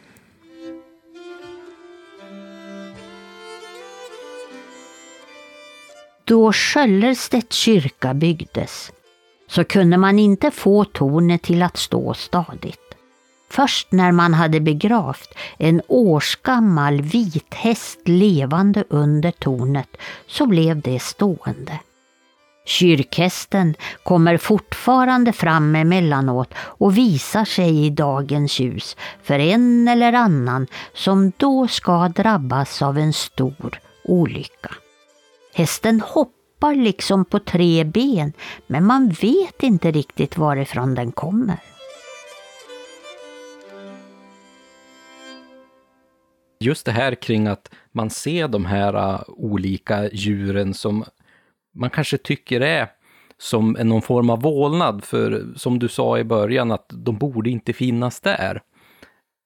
A: Då Sköllerstedt kyrka byggdes så kunde man inte få tornet till att stå stadigt. Först när man hade begravt en årsgammal vit häst levande under tornet så blev det stående. Kyrkhästen kommer fortfarande fram emellanåt och visar sig i dagens ljus för en eller annan som då ska drabbas av en stor olycka. Hästen hoppar liksom på tre ben men man vet inte riktigt varifrån den kommer.
B: just det här kring att man ser de här äh, olika djuren som man kanske tycker är som någon form av vålnad, för som du sa i början att de borde inte finnas där,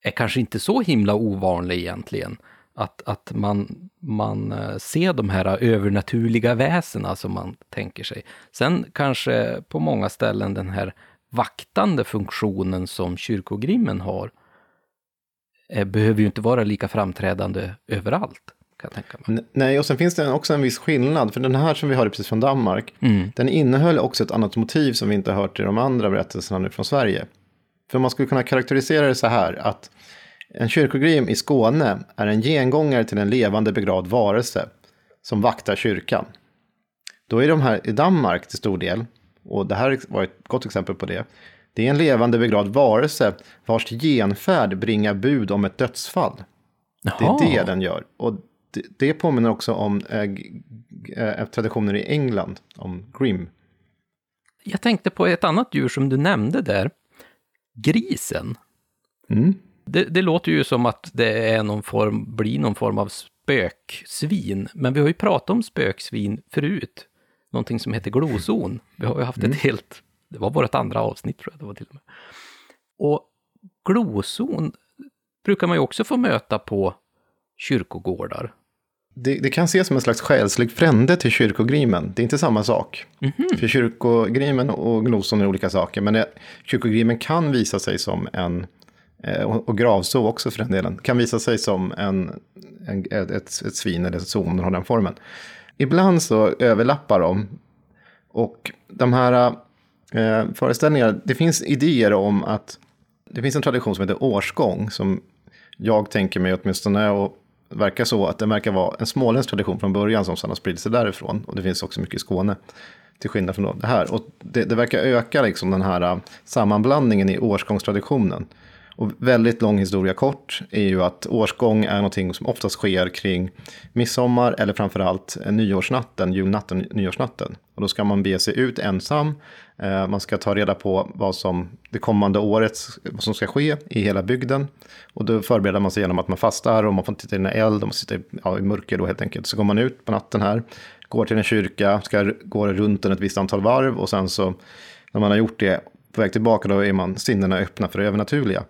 B: är kanske inte så himla ovanlig egentligen. Att, att man, man eh, ser de här övernaturliga väsena som man tänker sig. Sen kanske på många ställen den här vaktande funktionen som kyrkogrimmen har, eh, behöver ju inte vara lika framträdande överallt. Kan tänka mig.
C: Nej, och sen finns det också en viss skillnad. För den här som vi hörde precis från Danmark,
B: Mm.
C: den innehöll också ett annat motiv som vi inte har hört i de andra berättelserna nu från Sverige. För man skulle kunna karaktärisera det så här att en kyrkogrim i Skåne är en gengångare till en levande begravd varelse som vaktar kyrkan. Då är de här i Danmark till stor del, och det här var ett gott exempel på det, det är en levande begravd varelse vars genfärd bringar bud om ett dödsfall. Det
B: Jaha.
C: är det den gör. Och det, det påminner också om äh, traditioner i England, om Grim.
B: Jag tänkte på ett annat djur som du nämnde där. Grisen.
C: Mm.
B: Det, det låter ju som att det är någon form, blir någon form av spöksvin. Men vi har ju pratat om spöksvin förut. Någonting som heter gloson. Vi har ju haft ett helt, det var vårt andra avsnitt tror jag det var till och med. Och gloson brukar man ju också få möta på kyrkogårdar.
C: Det, det kan ses som en slags själslig frände till kyrkogrimen. Det är inte samma sak. För kyrkogrimen och gloson är olika saker. Men det, kyrkogrimen kan visa sig som en, eh, och gravso också för den delen, kan visa sig som en, en, ett, ett, svin eller ett den har den formen. Ibland så överlappar de. Och de här eh, föreställningarna, det finns idéer om att det finns en tradition som heter årsgång som jag tänker mig åtminstone och verkar så att det verkar vara en småländsk tradition från början som sedan har spridit sig därifrån. Och det finns också mycket i Skåne. Till skillnad från det här. Och det, det verkar öka liksom den här äh, sammanblandningen i årsgångstraditionen. Och väldigt lång historia kort är ju att årsgång är någonting som oftast sker kring midsommar eller framförallt nyårsnatten, julnatten, nyårsnatten. Och då ska man bege sig ut ensam. Eh, man ska ta reda på vad som det kommande året vad som ska ske i hela bygden. Och då förbereder man sig genom att man fastar och man får titta in i eld och man sitter ja, i mörker då helt enkelt. Så går man ut på natten här, går till en kyrka, ska gå runt den ett visst antal varv och sen så när man har gjort det på väg tillbaka då är man sinnena öppna för det övernaturliga.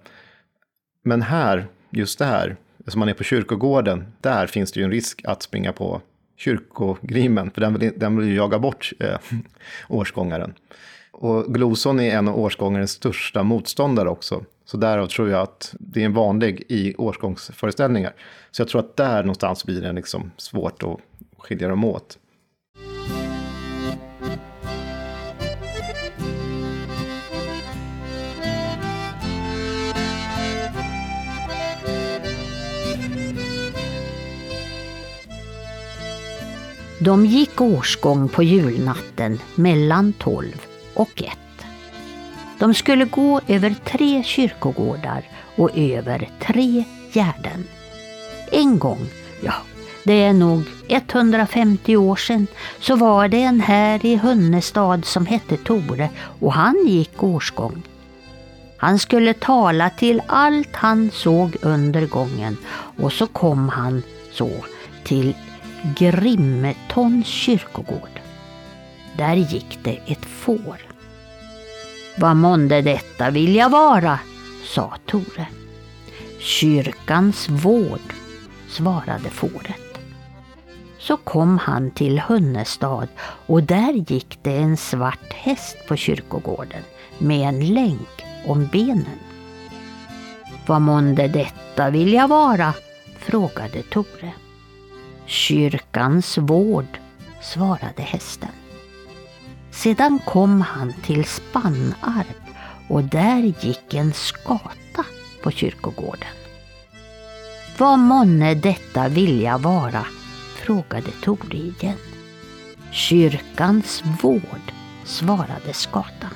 C: Men här, just där, som man är på kyrkogården, där finns det ju en risk att springa på kyrkogrimen, för den vill, den vill ju jaga bort eh, årsgångaren. Och gloson är en av årsgångarens största motståndare också. Så därav tror jag att det är en vanlig i årsgångsföreställningar. Så jag tror att där någonstans blir det liksom svårt att skilja dem åt.
A: De gick årsgång på julnatten mellan tolv och ett. De skulle gå över tre kyrkogårdar och över tre gärden. En gång, ja, det är nog 150 år sedan, så var det en här i Hunnestad som hette Tore och han gick årsgång. Han skulle tala till allt han såg under gången och så kom han så till Grimmetons kyrkogård. Där gick det ett får. Vad månde detta vilja vara, sa Tore. Kyrkans vård, svarade fåret. Så kom han till Hunnestad och där gick det en svart häst på kyrkogården med en länk om benen. Vad månde detta vilja vara? frågade Tore. Kyrkans vård, svarade hästen. Sedan kom han till Spannarp och där gick en skata på kyrkogården. Vad månne detta vilja vara? frågade Tore igen. Kyrkans vård, svarade skatan.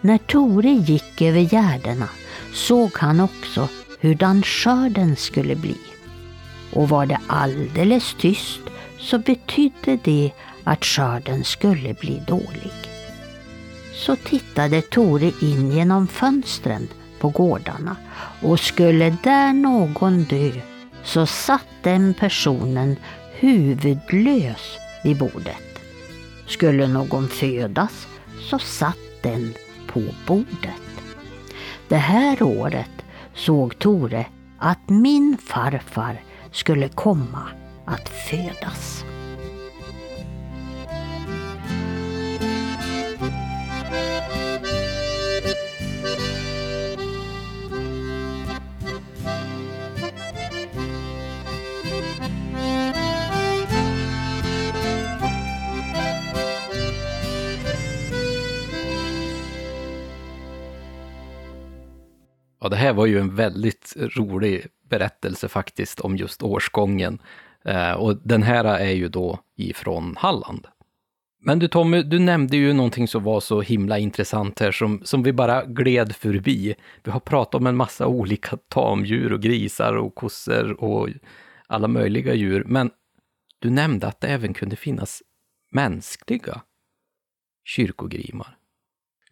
A: När Tore gick över gärdena såg han också hurdan skörden skulle bli. Och var det alldeles tyst så betydde det att skörden skulle bli dålig. Så tittade Tore in genom fönstren på gårdarna och skulle där någon dö så satt den personen huvudlös vid bordet. Skulle någon födas så satt den på bordet. Det här året såg Tore att min farfar skulle komma att födas.
B: Ja, det här var ju en väldigt rolig berättelse faktiskt om just årsgången. Eh, och den här är ju då ifrån Halland. Men du Tommy, du nämnde ju någonting som var så himla intressant här som, som vi bara gled förbi. Vi har pratat om en massa olika tamdjur och grisar och kossor och alla möjliga djur. Men du nämnde att det även kunde finnas mänskliga kyrkogrimar.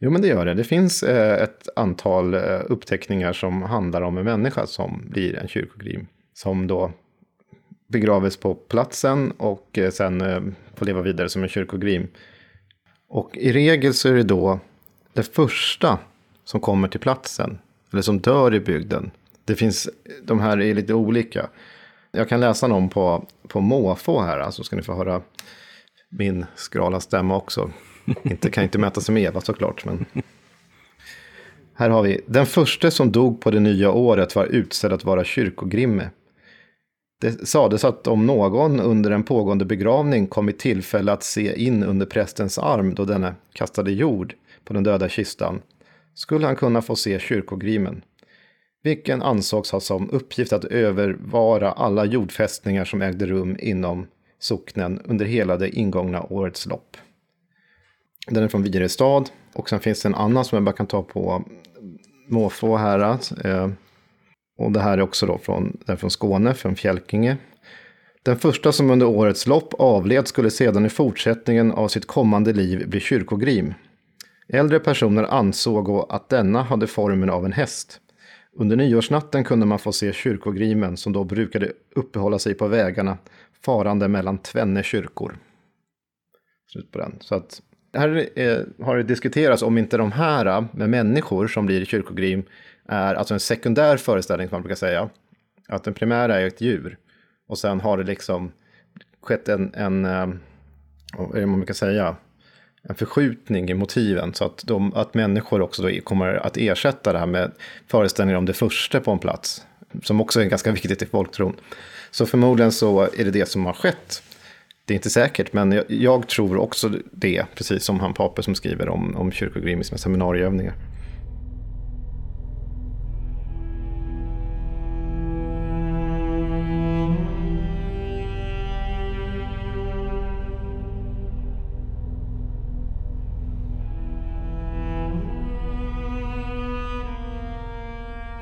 C: Jo, men det gör det. Det finns eh, ett antal eh, uppteckningar som handlar om en människa som blir en kyrkogrim. Som då begravs på platsen och eh, sen får leva vidare som en kyrkogrim. Och i regel så är det då det första som kommer till platsen, eller som dör i bygden. Det finns, de här är lite olika. Jag kan läsa någon på, på måfå här, alltså, så alltså ska ni få höra min skrala stämma också inte, kan inte mäta sig med Eva såklart, men... Här har vi, den första som dog på det nya året var utsedd att vara kyrkogrimme. Det sades att om någon under en pågående begravning kom i tillfälle att se in under prästens arm då denne kastade jord på den döda kistan skulle han kunna få se kyrkogrimen, vilken ansågs ha som uppgift att övervara alla jordfästningar som ägde rum inom socknen under hela det ingångna årets lopp. Den är från Virestad och sen finns det en annan som jag bara kan ta på måfå här. Eh, och det här är också då från, den från Skåne, från Fjälkinge. Den första som under årets lopp avled skulle sedan i fortsättningen av sitt kommande liv bli kyrkogrim. Äldre personer ansåg att denna hade formen av en häst. Under nyårsnatten kunde man få se kyrkogrimen som då brukade uppehålla sig på vägarna farande mellan tvenne kyrkor. Slut på den. Så att här är, har det diskuterats om inte de här äh, med människor som blir kyrkogrim är alltså en sekundär föreställning som man brukar säga. Att den primära är ett djur. Och sen har det liksom skett en, en äh, vad är det man brukar säga, en förskjutning i motiven. Så att, de, att människor också då kommer att ersätta det här med föreställningar om det första på en plats. Som också är ganska viktigt i folktron. Så förmodligen så är det det som har skett. Det är inte säkert, men jag, jag tror också det, precis som han Pape som skriver om, om kyrkogrim i sina seminarieövningar.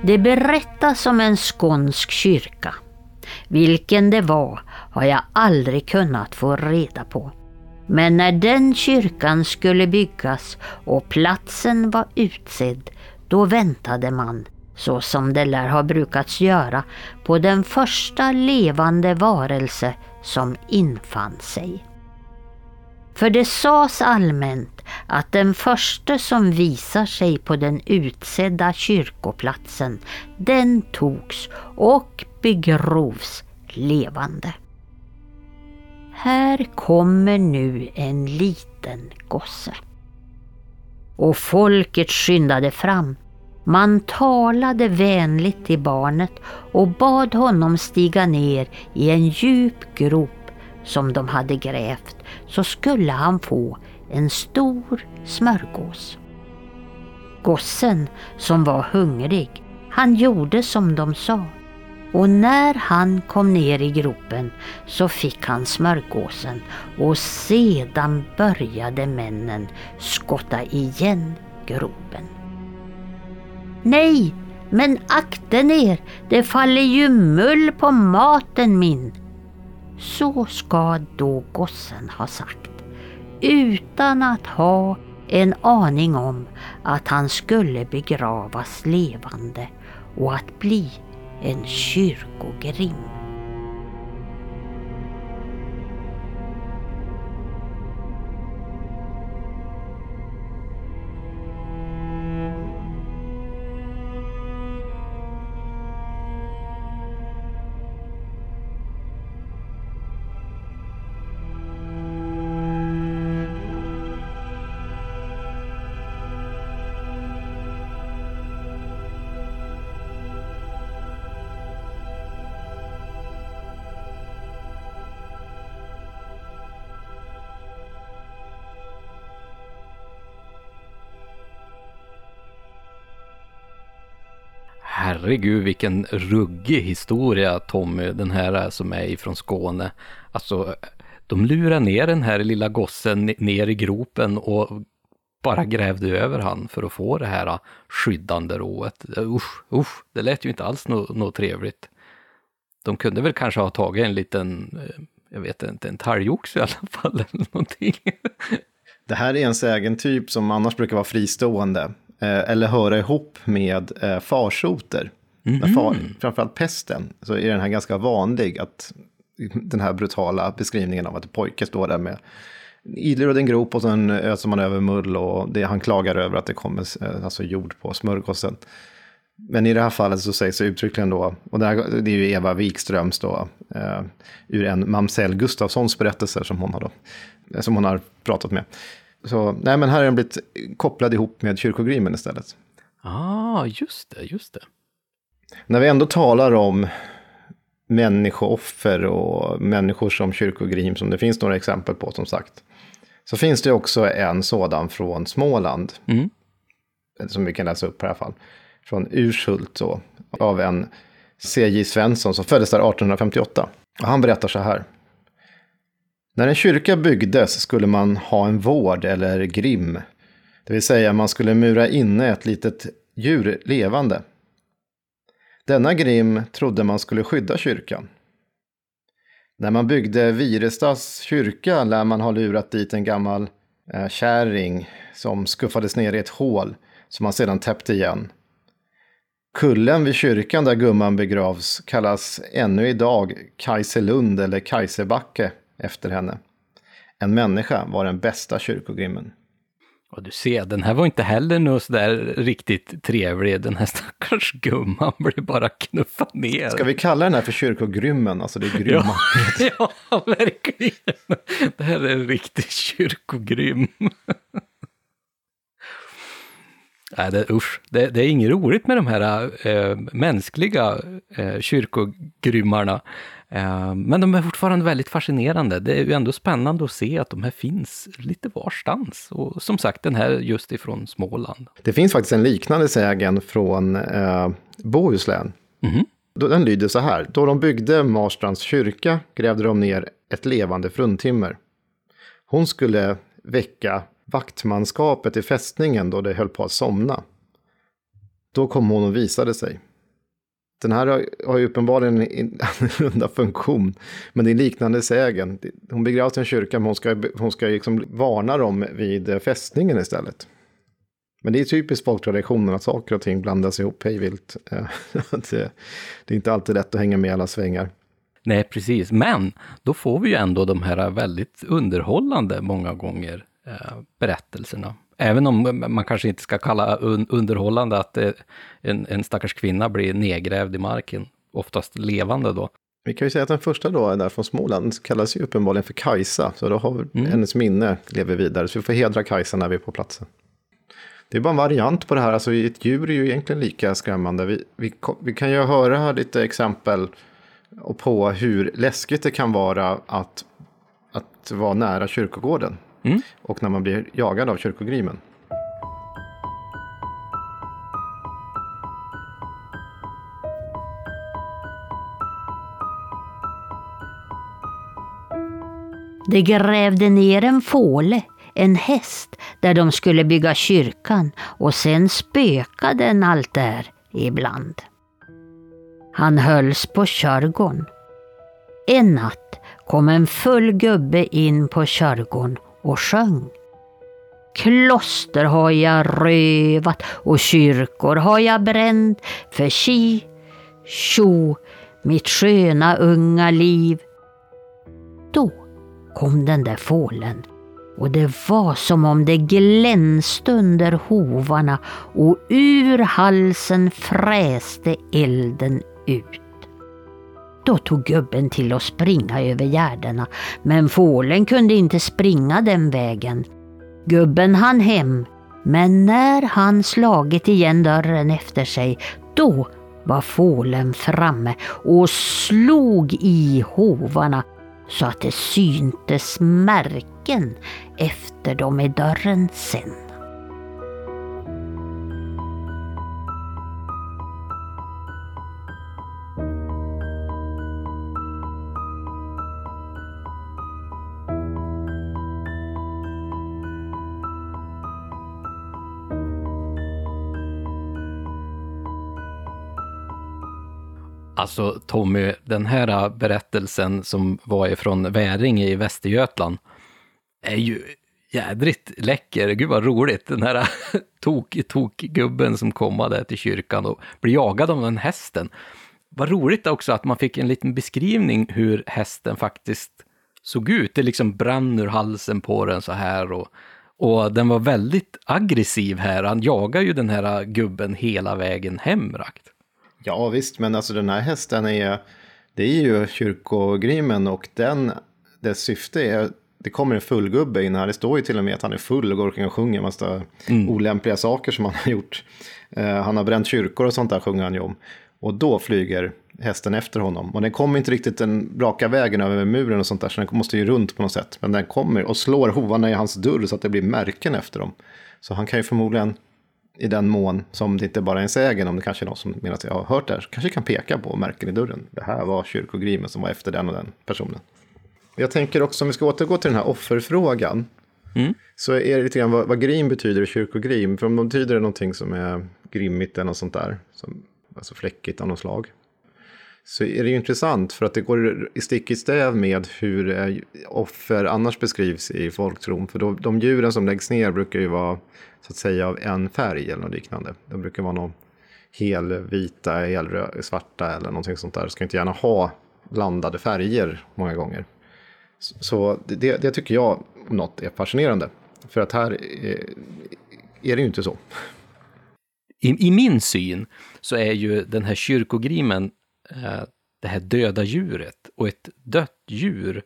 A: Det berättas om en skånsk kyrka. Vilken det var har jag aldrig kunnat få reda på. Men när den kyrkan skulle byggas och platsen var utsedd, då väntade man, så som det lär ha brukats göra, på den första levande varelse som infann sig. För det sades allmänt att den första som visar sig på den utsedda kyrkoplatsen, den togs och begrovs levande. Här kommer nu en liten gosse. Och folket skyndade fram. Man talade vänligt till barnet och bad honom stiga ner i en djup grop som de hade grävt så skulle han få en stor smörgås. Gossen som var hungrig, han gjorde som de sa. Och när han kom ner i gropen så fick han smörgåsen och sedan började männen skotta igen gropen. Nej, men akta ner, det faller ju mull på maten min, så ska då gossen ha sagt, utan att ha en aning om att han skulle begravas levande och att bli en kyrkogrind.
B: Herregud vilken ruggig historia Tommy, den här är som är ifrån Skåne. Alltså, de lurar ner den här lilla gossen ner i gropen och bara grävde över han för att få det här skyddande rået. Usch, usch, det lät ju inte alls något, no trevligt. De kunde väl kanske ha tagit en liten, eh, jag vet inte, en talgoxe i alla fall eller någonting.
C: Det här är en sägentyp som annars brukar vara fristående. Eh, eller höra ihop med eh, farsoter. Mm. Far, framförallt pesten, så är den här ganska vanlig. att Den här brutala beskrivningen av att en pojke står där med idler och en grop och sen öser man över mull och det, han klagar över att det kommer eh, alltså jord på smörgåsen. Men i det här fallet så sägs det uttryckligen då, och det, här, det är ju Eva Wikströms då, eh, ur en Mamsell Gustafssons berättelser som hon har, då, som hon har pratat med. Så nej, men här är den blivit kopplad ihop med kyrkogrimen istället.
B: Ah, just det, just det.
C: När vi ändå talar om människooffer och människor som kyrkogrim, som det finns några exempel på som sagt, så finns det också en sådan från Småland, mm. som vi kan läsa upp i alla fall, från Urshult då, av en C.J. Svensson som föddes där 1858. Och han berättar så här. När en kyrka byggdes skulle man ha en vård eller grim. Det vill säga man skulle mura inne ett litet djur levande. Denna grim trodde man skulle skydda kyrkan. När man byggde Virestads kyrka lär man ha lurat dit en gammal eh, kärring som skuffades ner i ett hål som man sedan täppte igen. Kullen vid kyrkan där gumman begravs kallas ännu idag Kajselund eller Kajsebacke efter henne. En människa var den bästa kyrkogrimmen.
B: Och du ser, den här var inte heller något sådär riktigt trevlig. Den här stackars gumman blev bara knuffad ner.
C: Ska vi kalla den här för kyrkogrymmen? Alltså det är grymma.
B: Ja, ja, verkligen. Det här är en riktig kyrkogrym. Nej, det, usch, det, det, är inget roligt med de här äh, mänskliga äh, kyrkogrymmarna. Äh, men de är fortfarande väldigt fascinerande. Det är ju ändå spännande att se att de här finns lite varstans. Och som sagt, den här just ifrån Småland.
C: Det finns faktiskt en liknande sägen från äh, Bohuslän. Mm -hmm. Den lyder så här. Då de byggde Marstrands kyrka grävde de ner ett levande fruntimmer. Hon skulle väcka vaktmanskapet i fästningen då det höll på att somna. Då kom hon och visade sig. Den här har, ju uppenbarligen en annorlunda funktion, men det är en liknande sägen. Hon begravs i en kyrka, men hon ska, hon ska liksom varna dem vid fästningen istället. Men det är typiskt folktraditionen att saker och ting blandas ihop hejvilt. Eh, det är inte alltid lätt att hänga med i alla svängar.
B: Nej, precis. Men då får vi ju ändå de här väldigt underhållande många gånger berättelserna. Även om man kanske inte ska kalla un underhållande att eh, en, en stackars kvinna blir nedgrävd i marken, oftast levande då.
C: Vi kan ju säga att den första då, där från Småland, kallas ju uppenbarligen för Kajsa. Så då har mm. hennes minne lever vidare. Så vi får hedra Kajsa när vi är på platsen. Det är bara en variant på det här. Alltså ett djur är ju egentligen lika skrämmande. Vi, vi, vi kan ju höra lite exempel på hur läskigt det kan vara att, att vara nära kyrkogården. Mm. Och när man blir jagad av kyrkogrimen.
A: De grävde ner en fåle, en häst, där de skulle bygga kyrkan och sen spökade den allt där ibland. Han hölls på körgården. En natt kom en full gubbe in på körgården och sjöng. Kloster har jag rövat och kyrkor har jag bränt för chi, tjo, mitt sköna unga liv. Då kom den där fålen och det var som om det glänste under hovarna och ur halsen fräste elden ut. Då tog gubben till att springa över gärdena, men fålen kunde inte springa den vägen. Gubben hann hem, men när han slagit igen dörren efter sig, då var fålen framme och slog i hovarna så att det syntes märken efter dem i dörren sen.
B: Alltså Tommy, den här berättelsen som var ifrån Väringe i Västergötland är ju jädrigt läcker. Gud vad roligt. Den här tok-tok-gubben som kommer där till kyrkan och blir jagad av den hästen. Vad roligt också att man fick en liten beskrivning hur hästen faktiskt såg ut. Det liksom brann ur halsen på den så här och, och den var väldigt aggressiv här. Han jagar ju den här gubben hela vägen hem rakt.
C: Ja visst, men alltså den här hästen är, det är ju kyrkogrimen och den, dess syfte är, det kommer en fullgubbe in här, det står ju till och med att han är full och går omkring och sjunger massa mm. olämpliga saker som han har gjort. Uh, han har bränt kyrkor och sånt där sjunger han ju om. Och då flyger hästen efter honom. Och den kommer inte riktigt den raka vägen över muren och sånt där, så den måste ju runt på något sätt. Men den kommer och slår hovarna i hans dörr så att det blir märken efter dem. Så han kan ju förmodligen i den mån som det inte bara är en sägen, om det kanske är någon som menar att jag har hört det här, kanske kan peka på märken i dörren. Det här var kyrkogrimen som var efter den och den personen. Jag tänker också, om vi ska återgå till den här offerfrågan, mm. så är det lite grann vad, vad grim betyder i kyrkogrim. För om de betyder det någonting som är grimmigt eller något sånt där, som, alltså fläckigt av något slag, så är det ju intressant för att det går i stick i stäv med hur eh, offer annars beskrivs i folktron. För då, de djuren som läggs ner brukar ju vara så att säga av en färg eller något liknande. De brukar vara någon helvita, helsvarta svarta eller någonting sånt där. Ska inte gärna ha blandade färger många gånger. Så det, det tycker jag om något är fascinerande. För att här är, är det ju inte så.
B: I, I, min syn så är ju den här kyrkogrimen eh, det här döda djuret och ett dött djur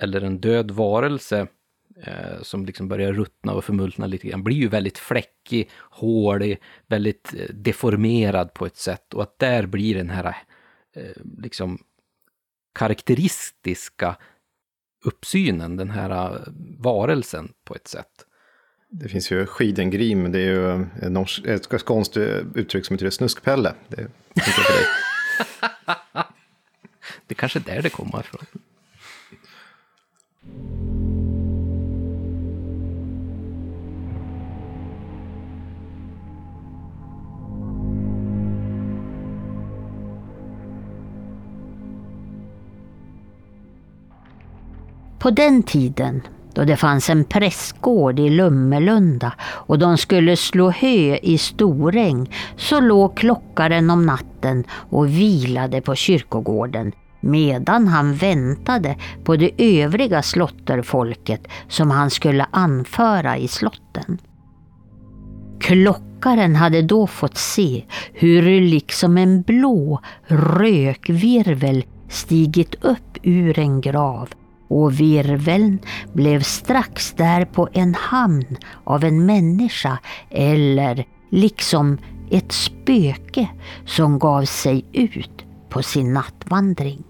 B: eller en död varelse eh, som liksom börjar ruttna och förmultna lite grann, blir ju väldigt fläckig, hålig, väldigt eh, deformerad på ett sätt och att där blir den här eh, liksom karaktäristiska uppsynen, den här eh, varelsen på ett sätt.
C: Det finns ju skidengrim, det är ju ett skånskt uttryck som heter snuskpelle. Det
B: det kanske är där det kommer ifrån.
A: På den tiden då det fanns en prästgård i Lummelunda och de skulle slå hö i Storäng så låg klockaren om natten och vilade på kyrkogården medan han väntade på det övriga slotterfolket som han skulle anföra i slotten. Klockaren hade då fått se hur liksom en blå rökvirvel stigit upp ur en grav och virveln blev strax därpå en hamn av en människa eller liksom ett spöke som gav sig ut på sin nattvandring.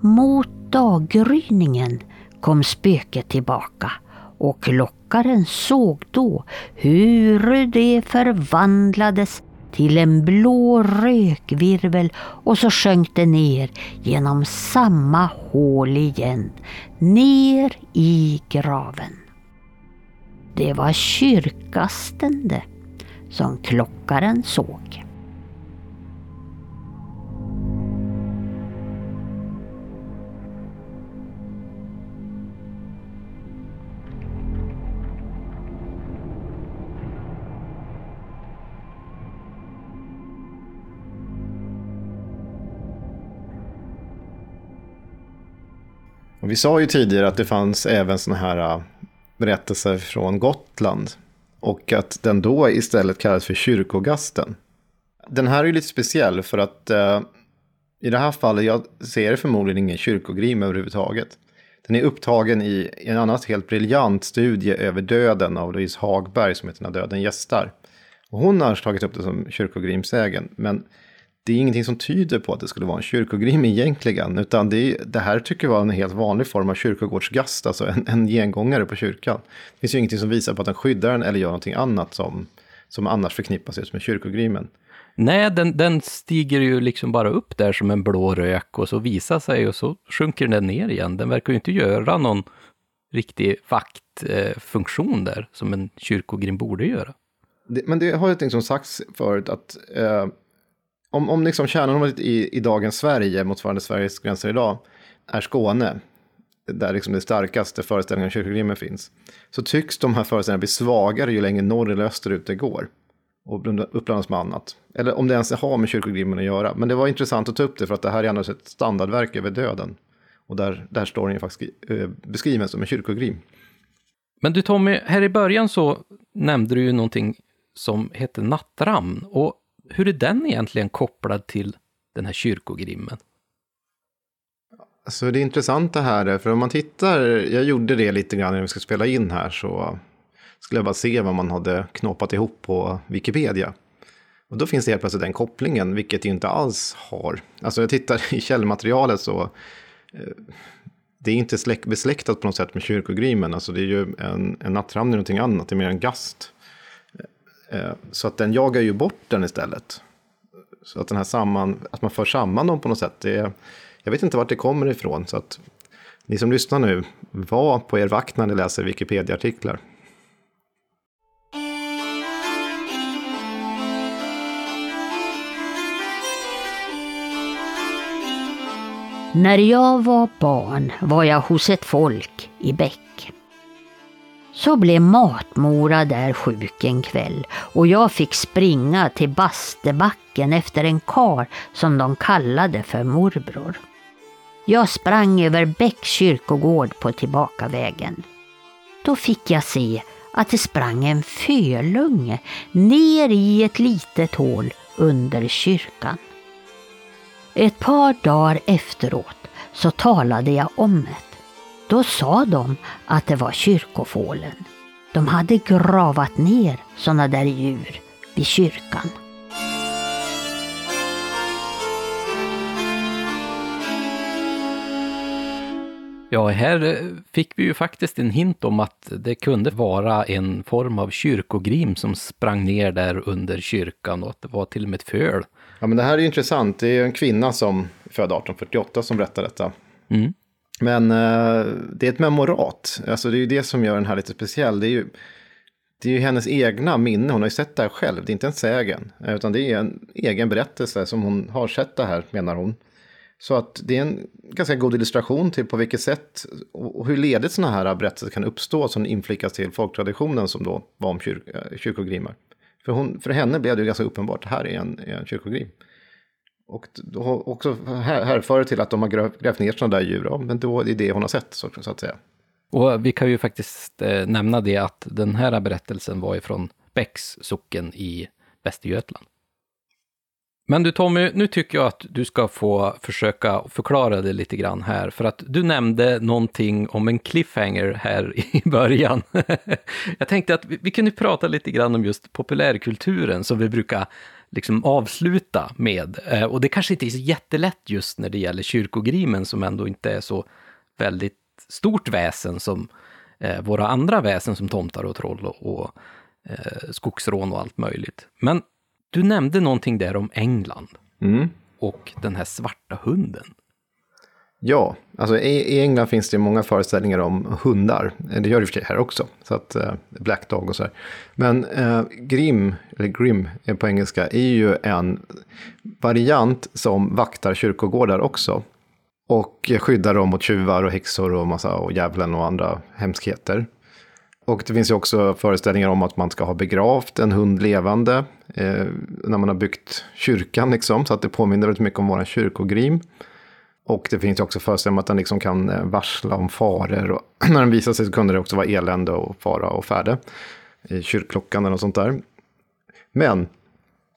A: Mot daggryningen kom spöket tillbaka och klockaren såg då hur det förvandlades till en blå rökvirvel och så sjönk det ner genom samma hål igen, ner i graven. Det var kyrkasten det, som klockaren såg.
C: Och vi sa ju tidigare att det fanns även sådana här äh, berättelser från Gotland. Och att den då istället kallas för kyrkogasten. Den här är ju lite speciell för att eh, i det här fallet, jag ser förmodligen ingen kyrkogrim överhuvudtaget. Den är upptagen i en annars helt briljant studie över döden av Louise Hagberg som heter När döden gästar. Och hon har tagit upp det som kyrkogrimsägen, men det är ingenting som tyder på att det skulle vara en kyrkogrim egentligen, utan det, är, det här tycker jag var en helt vanlig form av kyrkogårdsgast, alltså en, en gengångare på kyrkan. Det finns ju ingenting som visar på att den skyddar den eller gör någonting annat som, som annars förknippas just med kyrkogrimen.
B: Nej, den, den stiger ju liksom bara upp där som en blå rök och så visar sig och så sjunker den ner igen. Den verkar ju inte göra någon riktig vaktfunktion där, som en kyrkogrim borde göra.
C: Det, men det har ju liksom sagts förut att eh, om, om liksom kärnområdet i, i dagens Sverige, motsvarande Sveriges gränser idag, är Skåne, där liksom det starkaste föreställningen om kyrkogrimmen finns, så tycks de här föreställningarna bli svagare ju längre norr eller österut det går. Och uppblandas med annat. Eller om det ens har med kyrkogrimmen att göra. Men det var intressant att ta upp det för att det här är annars ett standardverk över döden. Och där, där står den ju faktiskt eh, beskriven som en kyrkogrim.
B: Men du Tommy, här i början så nämnde du ju någonting som heter nattramn. Och hur är den egentligen kopplad till den här kyrkogrimmen?
C: Alltså det intressanta här är, för om man tittar, jag gjorde det lite grann när vi skulle spela in här, så skulle jag bara se vad man hade knoppat ihop på Wikipedia. Och då finns det helt plötsligt den kopplingen, vilket ju inte alls har. Alltså jag tittar i källmaterialet så, eh, det är inte besläktat på något sätt med kyrkogrimen, alltså det är ju en, en nattramning någonting annat, det är mer en gast. Eh, så att den jagar ju bort den istället. Så att, den här samman, att man för samman dem på något sätt, det, jag vet inte vart det kommer ifrån. Så att ni som lyssnar nu, var på er vakt när ni läser Wikipedia-artiklar.
A: När jag var barn var jag hos ett folk i Bäck. Så blev matmora där sjuk en kväll och jag fick springa till Bastebacken efter en kar som de kallade för morbror. Jag sprang över Bäcks kyrkogård på tillbakavägen. Då fick jag se att det sprang en fölunge ner i ett litet hål under kyrkan. Ett par dagar efteråt så talade jag om det. Då sa de att det var kyrkofålen. De hade gravat ner sådana där djur vid kyrkan.
B: Ja, här fick vi ju faktiskt en hint om att det kunde vara en form av kyrkogrim som sprang ner där under kyrkan och att det var till och med ett föl.
C: Ja, men det här är intressant. Det är en kvinna som född 1848 som berättar detta. Mm. Men eh, det är ett memorat. Alltså det är ju det som gör den här lite speciell. Det är ju, det är ju hennes egna minne. Hon har ju sett det här själv. Det är inte en sägen. Utan det är en egen berättelse som hon har sett det här, menar hon. Så att det är en ganska god illustration till på vilket sätt och hur ledigt sådana här berättelser kan uppstå som inflikas till folktraditionen som då var om kyr, eh, kyrkogrimar. För, hon, för henne blev det ju ganska uppenbart, det här är en, en kyrkogrim. Och då också härför till att de har grävt ner sådana där djur, ja, men då är det det hon har sett, så, så att säga.
B: Och eh, vi kan ju faktiskt eh, nämna det att den här berättelsen var ifrån Bäcks socken i Västergötland. Men du Tommy, nu tycker jag att du ska få försöka förklara det lite grann här, för att du nämnde någonting om en cliffhanger här i början. jag tänkte att vi, vi kunde prata lite grann om just populärkulturen som vi brukar liksom avsluta med. Eh, och det kanske inte är så jättelätt just när det gäller kyrkogrimen som ändå inte är så väldigt stort väsen som eh, våra andra väsen som tomtar och troll och, eh, skogsrån och allt möjligt. Men du nämnde någonting där om England mm. och den här svarta hunden.
C: Ja, alltså i, i, England finns det många föreställningar om hundar. Det gör det i och för sig här också. Så att, eh, Black Dog och så här. Men eh, Grim, eller Grim på engelska, är ju en variant som vaktar kyrkogårdar också. Och skyddar dem mot tjuvar och häxor och massa och djävulen och andra hemskheter. Och det finns ju också föreställningar om att man ska ha begravt en hund levande eh, när man har byggt kyrkan, liksom, så att det påminner väldigt mycket om våran kyrkogrim. Och det finns ju också föreställningar att den liksom kan eh, varsla om faror. Och när den visar sig så kunde det också vara elände och fara och färde. I kyrkklockan och sånt där. Men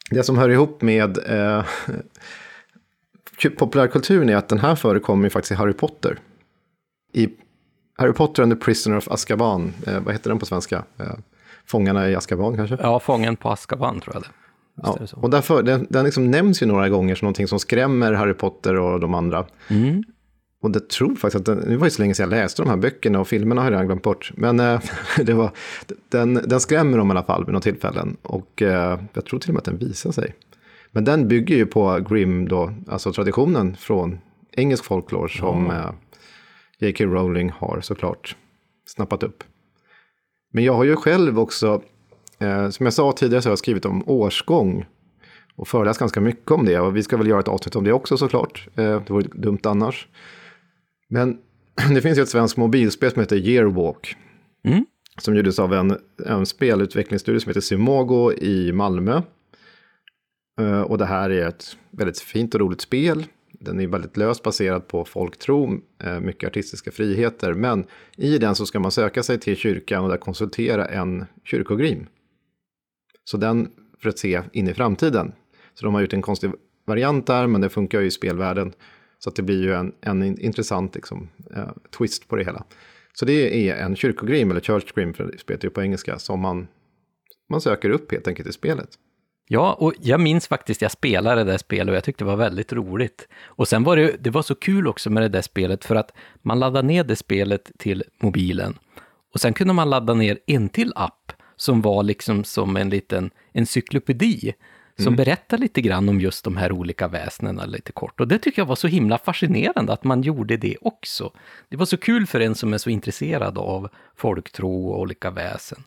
C: det som hör ihop med eh, populärkulturen är att den här förekommer ju faktiskt i Harry Potter. I Harry Potter and the Prisoner of Azkaban, eh, vad heter den på svenska? Eh, Fångarna i Azkaban kanske?
B: Ja, Fången på Azkaban tror jag det.
C: Ja, och därför, den, den liksom nämns ju några gånger som någonting som skrämmer Harry Potter och de andra.
B: Mm.
C: Och det tror faktiskt att, den, det var ju så länge sedan jag läste de här böckerna och filmerna har jag redan glömt bort. Men äh, det var, den, den skrämmer dem i alla fall vid några tillfällen. Och äh, jag tror till och med att den visar sig. Men den bygger ju på Grimm då, alltså traditionen från engelsk folklore som mm. äh, J.K. Rowling har såklart snappat upp. Men jag har ju själv också, eh, som jag sa tidigare så har jag skrivit om årsgång. Och föreläst ganska mycket om det. Och vi ska väl göra ett avsnitt om det också såklart. Eh, det vore dumt annars. Men det finns ju ett svenskt mobilspel som heter Yearwalk. Mm. Som gjordes av en, en spelutvecklingsstudio som heter Simogo i Malmö. Eh, och det här är ett väldigt fint och roligt spel. Den är väldigt löst baserad på folktro, eh, mycket artistiska friheter. Men i den så ska man söka sig till kyrkan och där konsultera en kyrkogrim. Så den för att se in i framtiden. Så de har gjort en konstig variant där, men det funkar ju i spelvärlden. Så att det blir ju en, en intressant liksom, uh, twist på det hela. Så det är en kyrkogrim, eller church grim, för det spelet ju på engelska, som man, man söker upp helt enkelt i spelet.
B: Ja, och jag minns faktiskt, jag spelade det där spelet och jag tyckte det var väldigt roligt. Och sen var det, det var så kul också med det där spelet för att man laddade ner det spelet till mobilen. Och sen kunde man ladda ner en till app som var liksom som en liten encyklopedi som mm. berättar lite grann om just de här olika väsnena lite kort. Och det tycker jag var så himla fascinerande att man gjorde det också. Det var så kul för en som är så intresserad av folktro och olika väsen.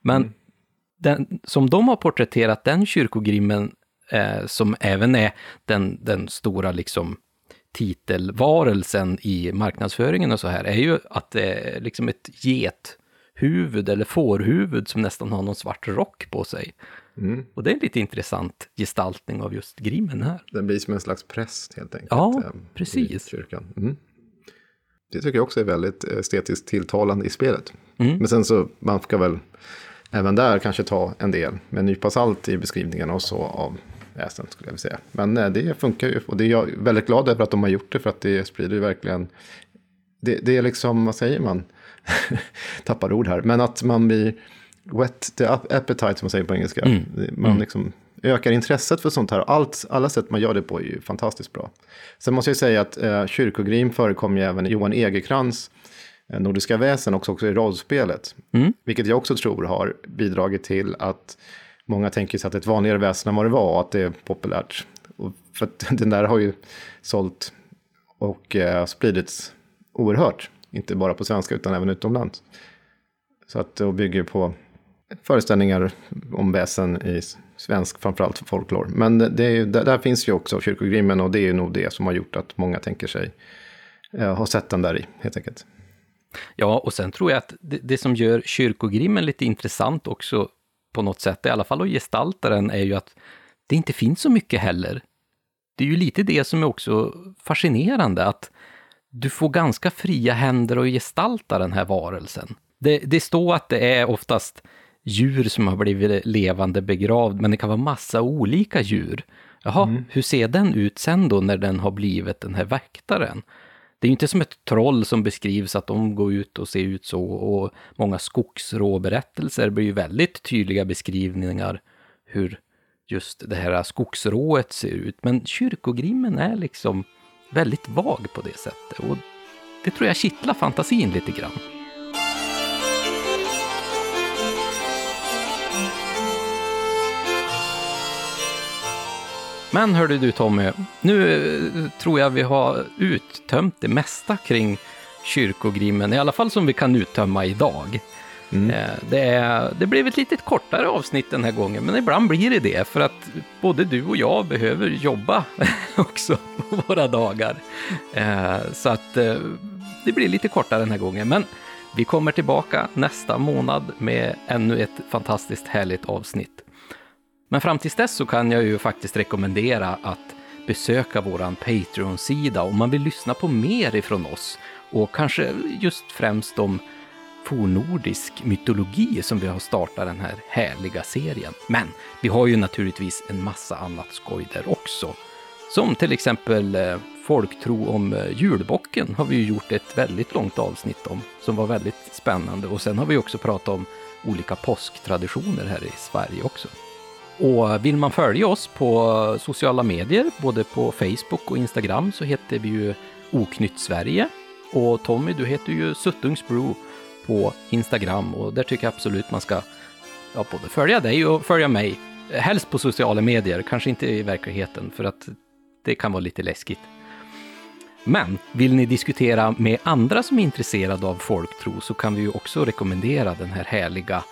B: Men mm den, som de har porträtterat den kyrkogrimmen, eh, som även är den, den stora liksom titelvarelsen i marknadsföringen och så här, är ju att det är liksom ett gethuvud eller fårhuvud som nästan har någon svart rock på sig. Mm. Och det är en lite intressant gestaltning av just grimmen här.
C: Den blir som en slags präst helt enkelt.
B: Ja, eh, precis.
C: kyrkan. Mm. Det tycker jag också är väldigt estetiskt tilltalande i spelet. Mm. Men sen så, man ska väl även där kanske ta en del med en nypa salt i beskrivningen och så av väsen skulle jag vilja säga. Men nej, det funkar ju och det är jag väldigt glad över att de har gjort det för att det sprider ju verkligen. Det, det är liksom, vad säger man? Tappar ord här, men att man blir wet the appetite som man säger på engelska. Mm. Man mm. liksom ökar intresset för sånt här. Allt, alla sätt man gör det på är ju fantastiskt bra. Sen måste jag säga att eh, kyrkogrim förekommer ju även i Johan Egerkrans Eh, nordiska väsen också, också i rollspelet. Mm. Vilket jag också tror har bidragit till att många tänker sig att ett vanligare väsen än vad det var att det är populärt. Och för att den där har ju sålt och eh, spridits oerhört. Inte bara på svenska utan även utomlands. Så att det bygger på föreställningar om väsen i svensk, framförallt folklore. Men det är ju, där, där, finns ju också kyrkogrimmen och det är ju nog det som har gjort att många tänker sig eh, ha sett den där i, helt enkelt.
B: Ja, och sen tror jag att det, det, som gör kyrkogrimmen lite intressant också på något sätt, i alla fall att gestalta den, är ju att det inte finns så mycket heller. Det är ju lite det som är också fascinerande, att du får ganska fria händer att gestalta den här varelsen. Det, det står att det är oftast djur som har blivit levande begravd, men det kan vara massa olika djur. Jaha, mm. hur ser den ut sen då när den har blivit den här väktaren? det är ju inte som ett troll som beskrivs att de går ut och ser ut så och många skogsråberättelser blir ju väldigt tydliga beskrivningar hur just det här skogsrået ser ut. Men kyrkogrimmen är liksom väldigt vag på det sättet och det tror jag kittlar fantasin lite grann. Men hörde du Tommy, nu eh, tror jag vi har uttömt det mesta kring kyrkogrimmen, i alla fall som vi kan uttömma idag. Mm. Eh, det, är, det blev ett lite kortare avsnitt den här gången, men ibland blir det det, för att både du och jag behöver jobba också på våra dagar. Eh, så att eh, det blir lite kortare den här gången, men vi kommer tillbaka nästa månad med ännu ett fantastiskt härligt avsnitt. Men fram tills dess så kan jag ju faktiskt rekommendera att besöka våran Patreon-sida om man vill lyssna på mer ifrån oss och kanske just främst om fornordisk mytologi som vi har startat den här härliga serien. Men vi har ju naturligtvis en massa annat skoj där också. Som till exempel eh, folktro om eh, julbocken har vi ju gjort ett väldigt långt avsnitt om, som var väldigt spännande. Och sen har vi också pratat om olika påsktraditioner här i Sverige också. Och vill man följa oss på sociala medier, både på Facebook och Instagram, så heter vi ju Oknytt Sverige. Och Tommy, du heter ju Suttungsbro på Instagram och där tycker jag absolut man ska ja, både följa dig och följa mig. Helst på sociala medier, kanske inte i verkligheten, för att det kan vara lite läskigt. Men vill ni diskutera med andra som är intresserade av folktro så kan vi ju också rekommendera den här härliga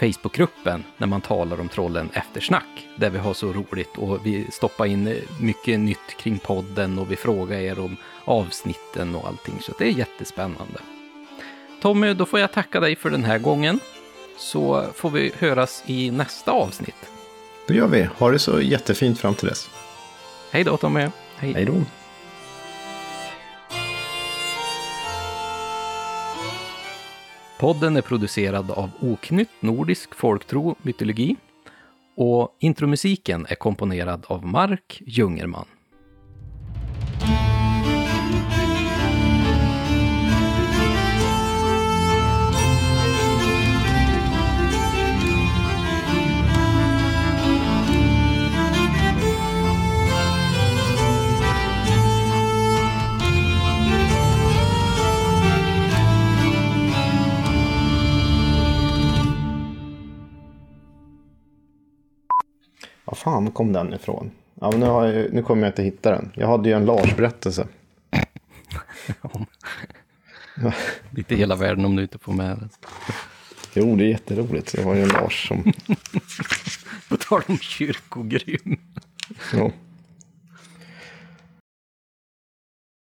B: Facebookgruppen när man talar om trollen eftersnack, där vi har så roligt och vi stoppar in mycket nytt kring podden och vi frågar er om avsnitten och allting, så det är jättespännande. Tommy, då får jag tacka dig för den här gången, så får vi höras i nästa avsnitt.
C: Det gör vi. Ha det så jättefint fram till dess.
B: Hej då Tommy.
C: Hej. Hej då.
B: Podden är producerad av Oknytt Nordisk Folktro Mytologi och intromusiken är komponerad av Mark Jungerman.
C: Var fan kom den ifrån? Ja, nu, har jag, nu kommer jag inte hitta den. Jag hade ju en Lars-berättelse.
B: Inte hela världen om du inte får med den.
C: Jo, det är jätteroligt. Det var ju en Lars som...
B: På tal om kyrkogrym.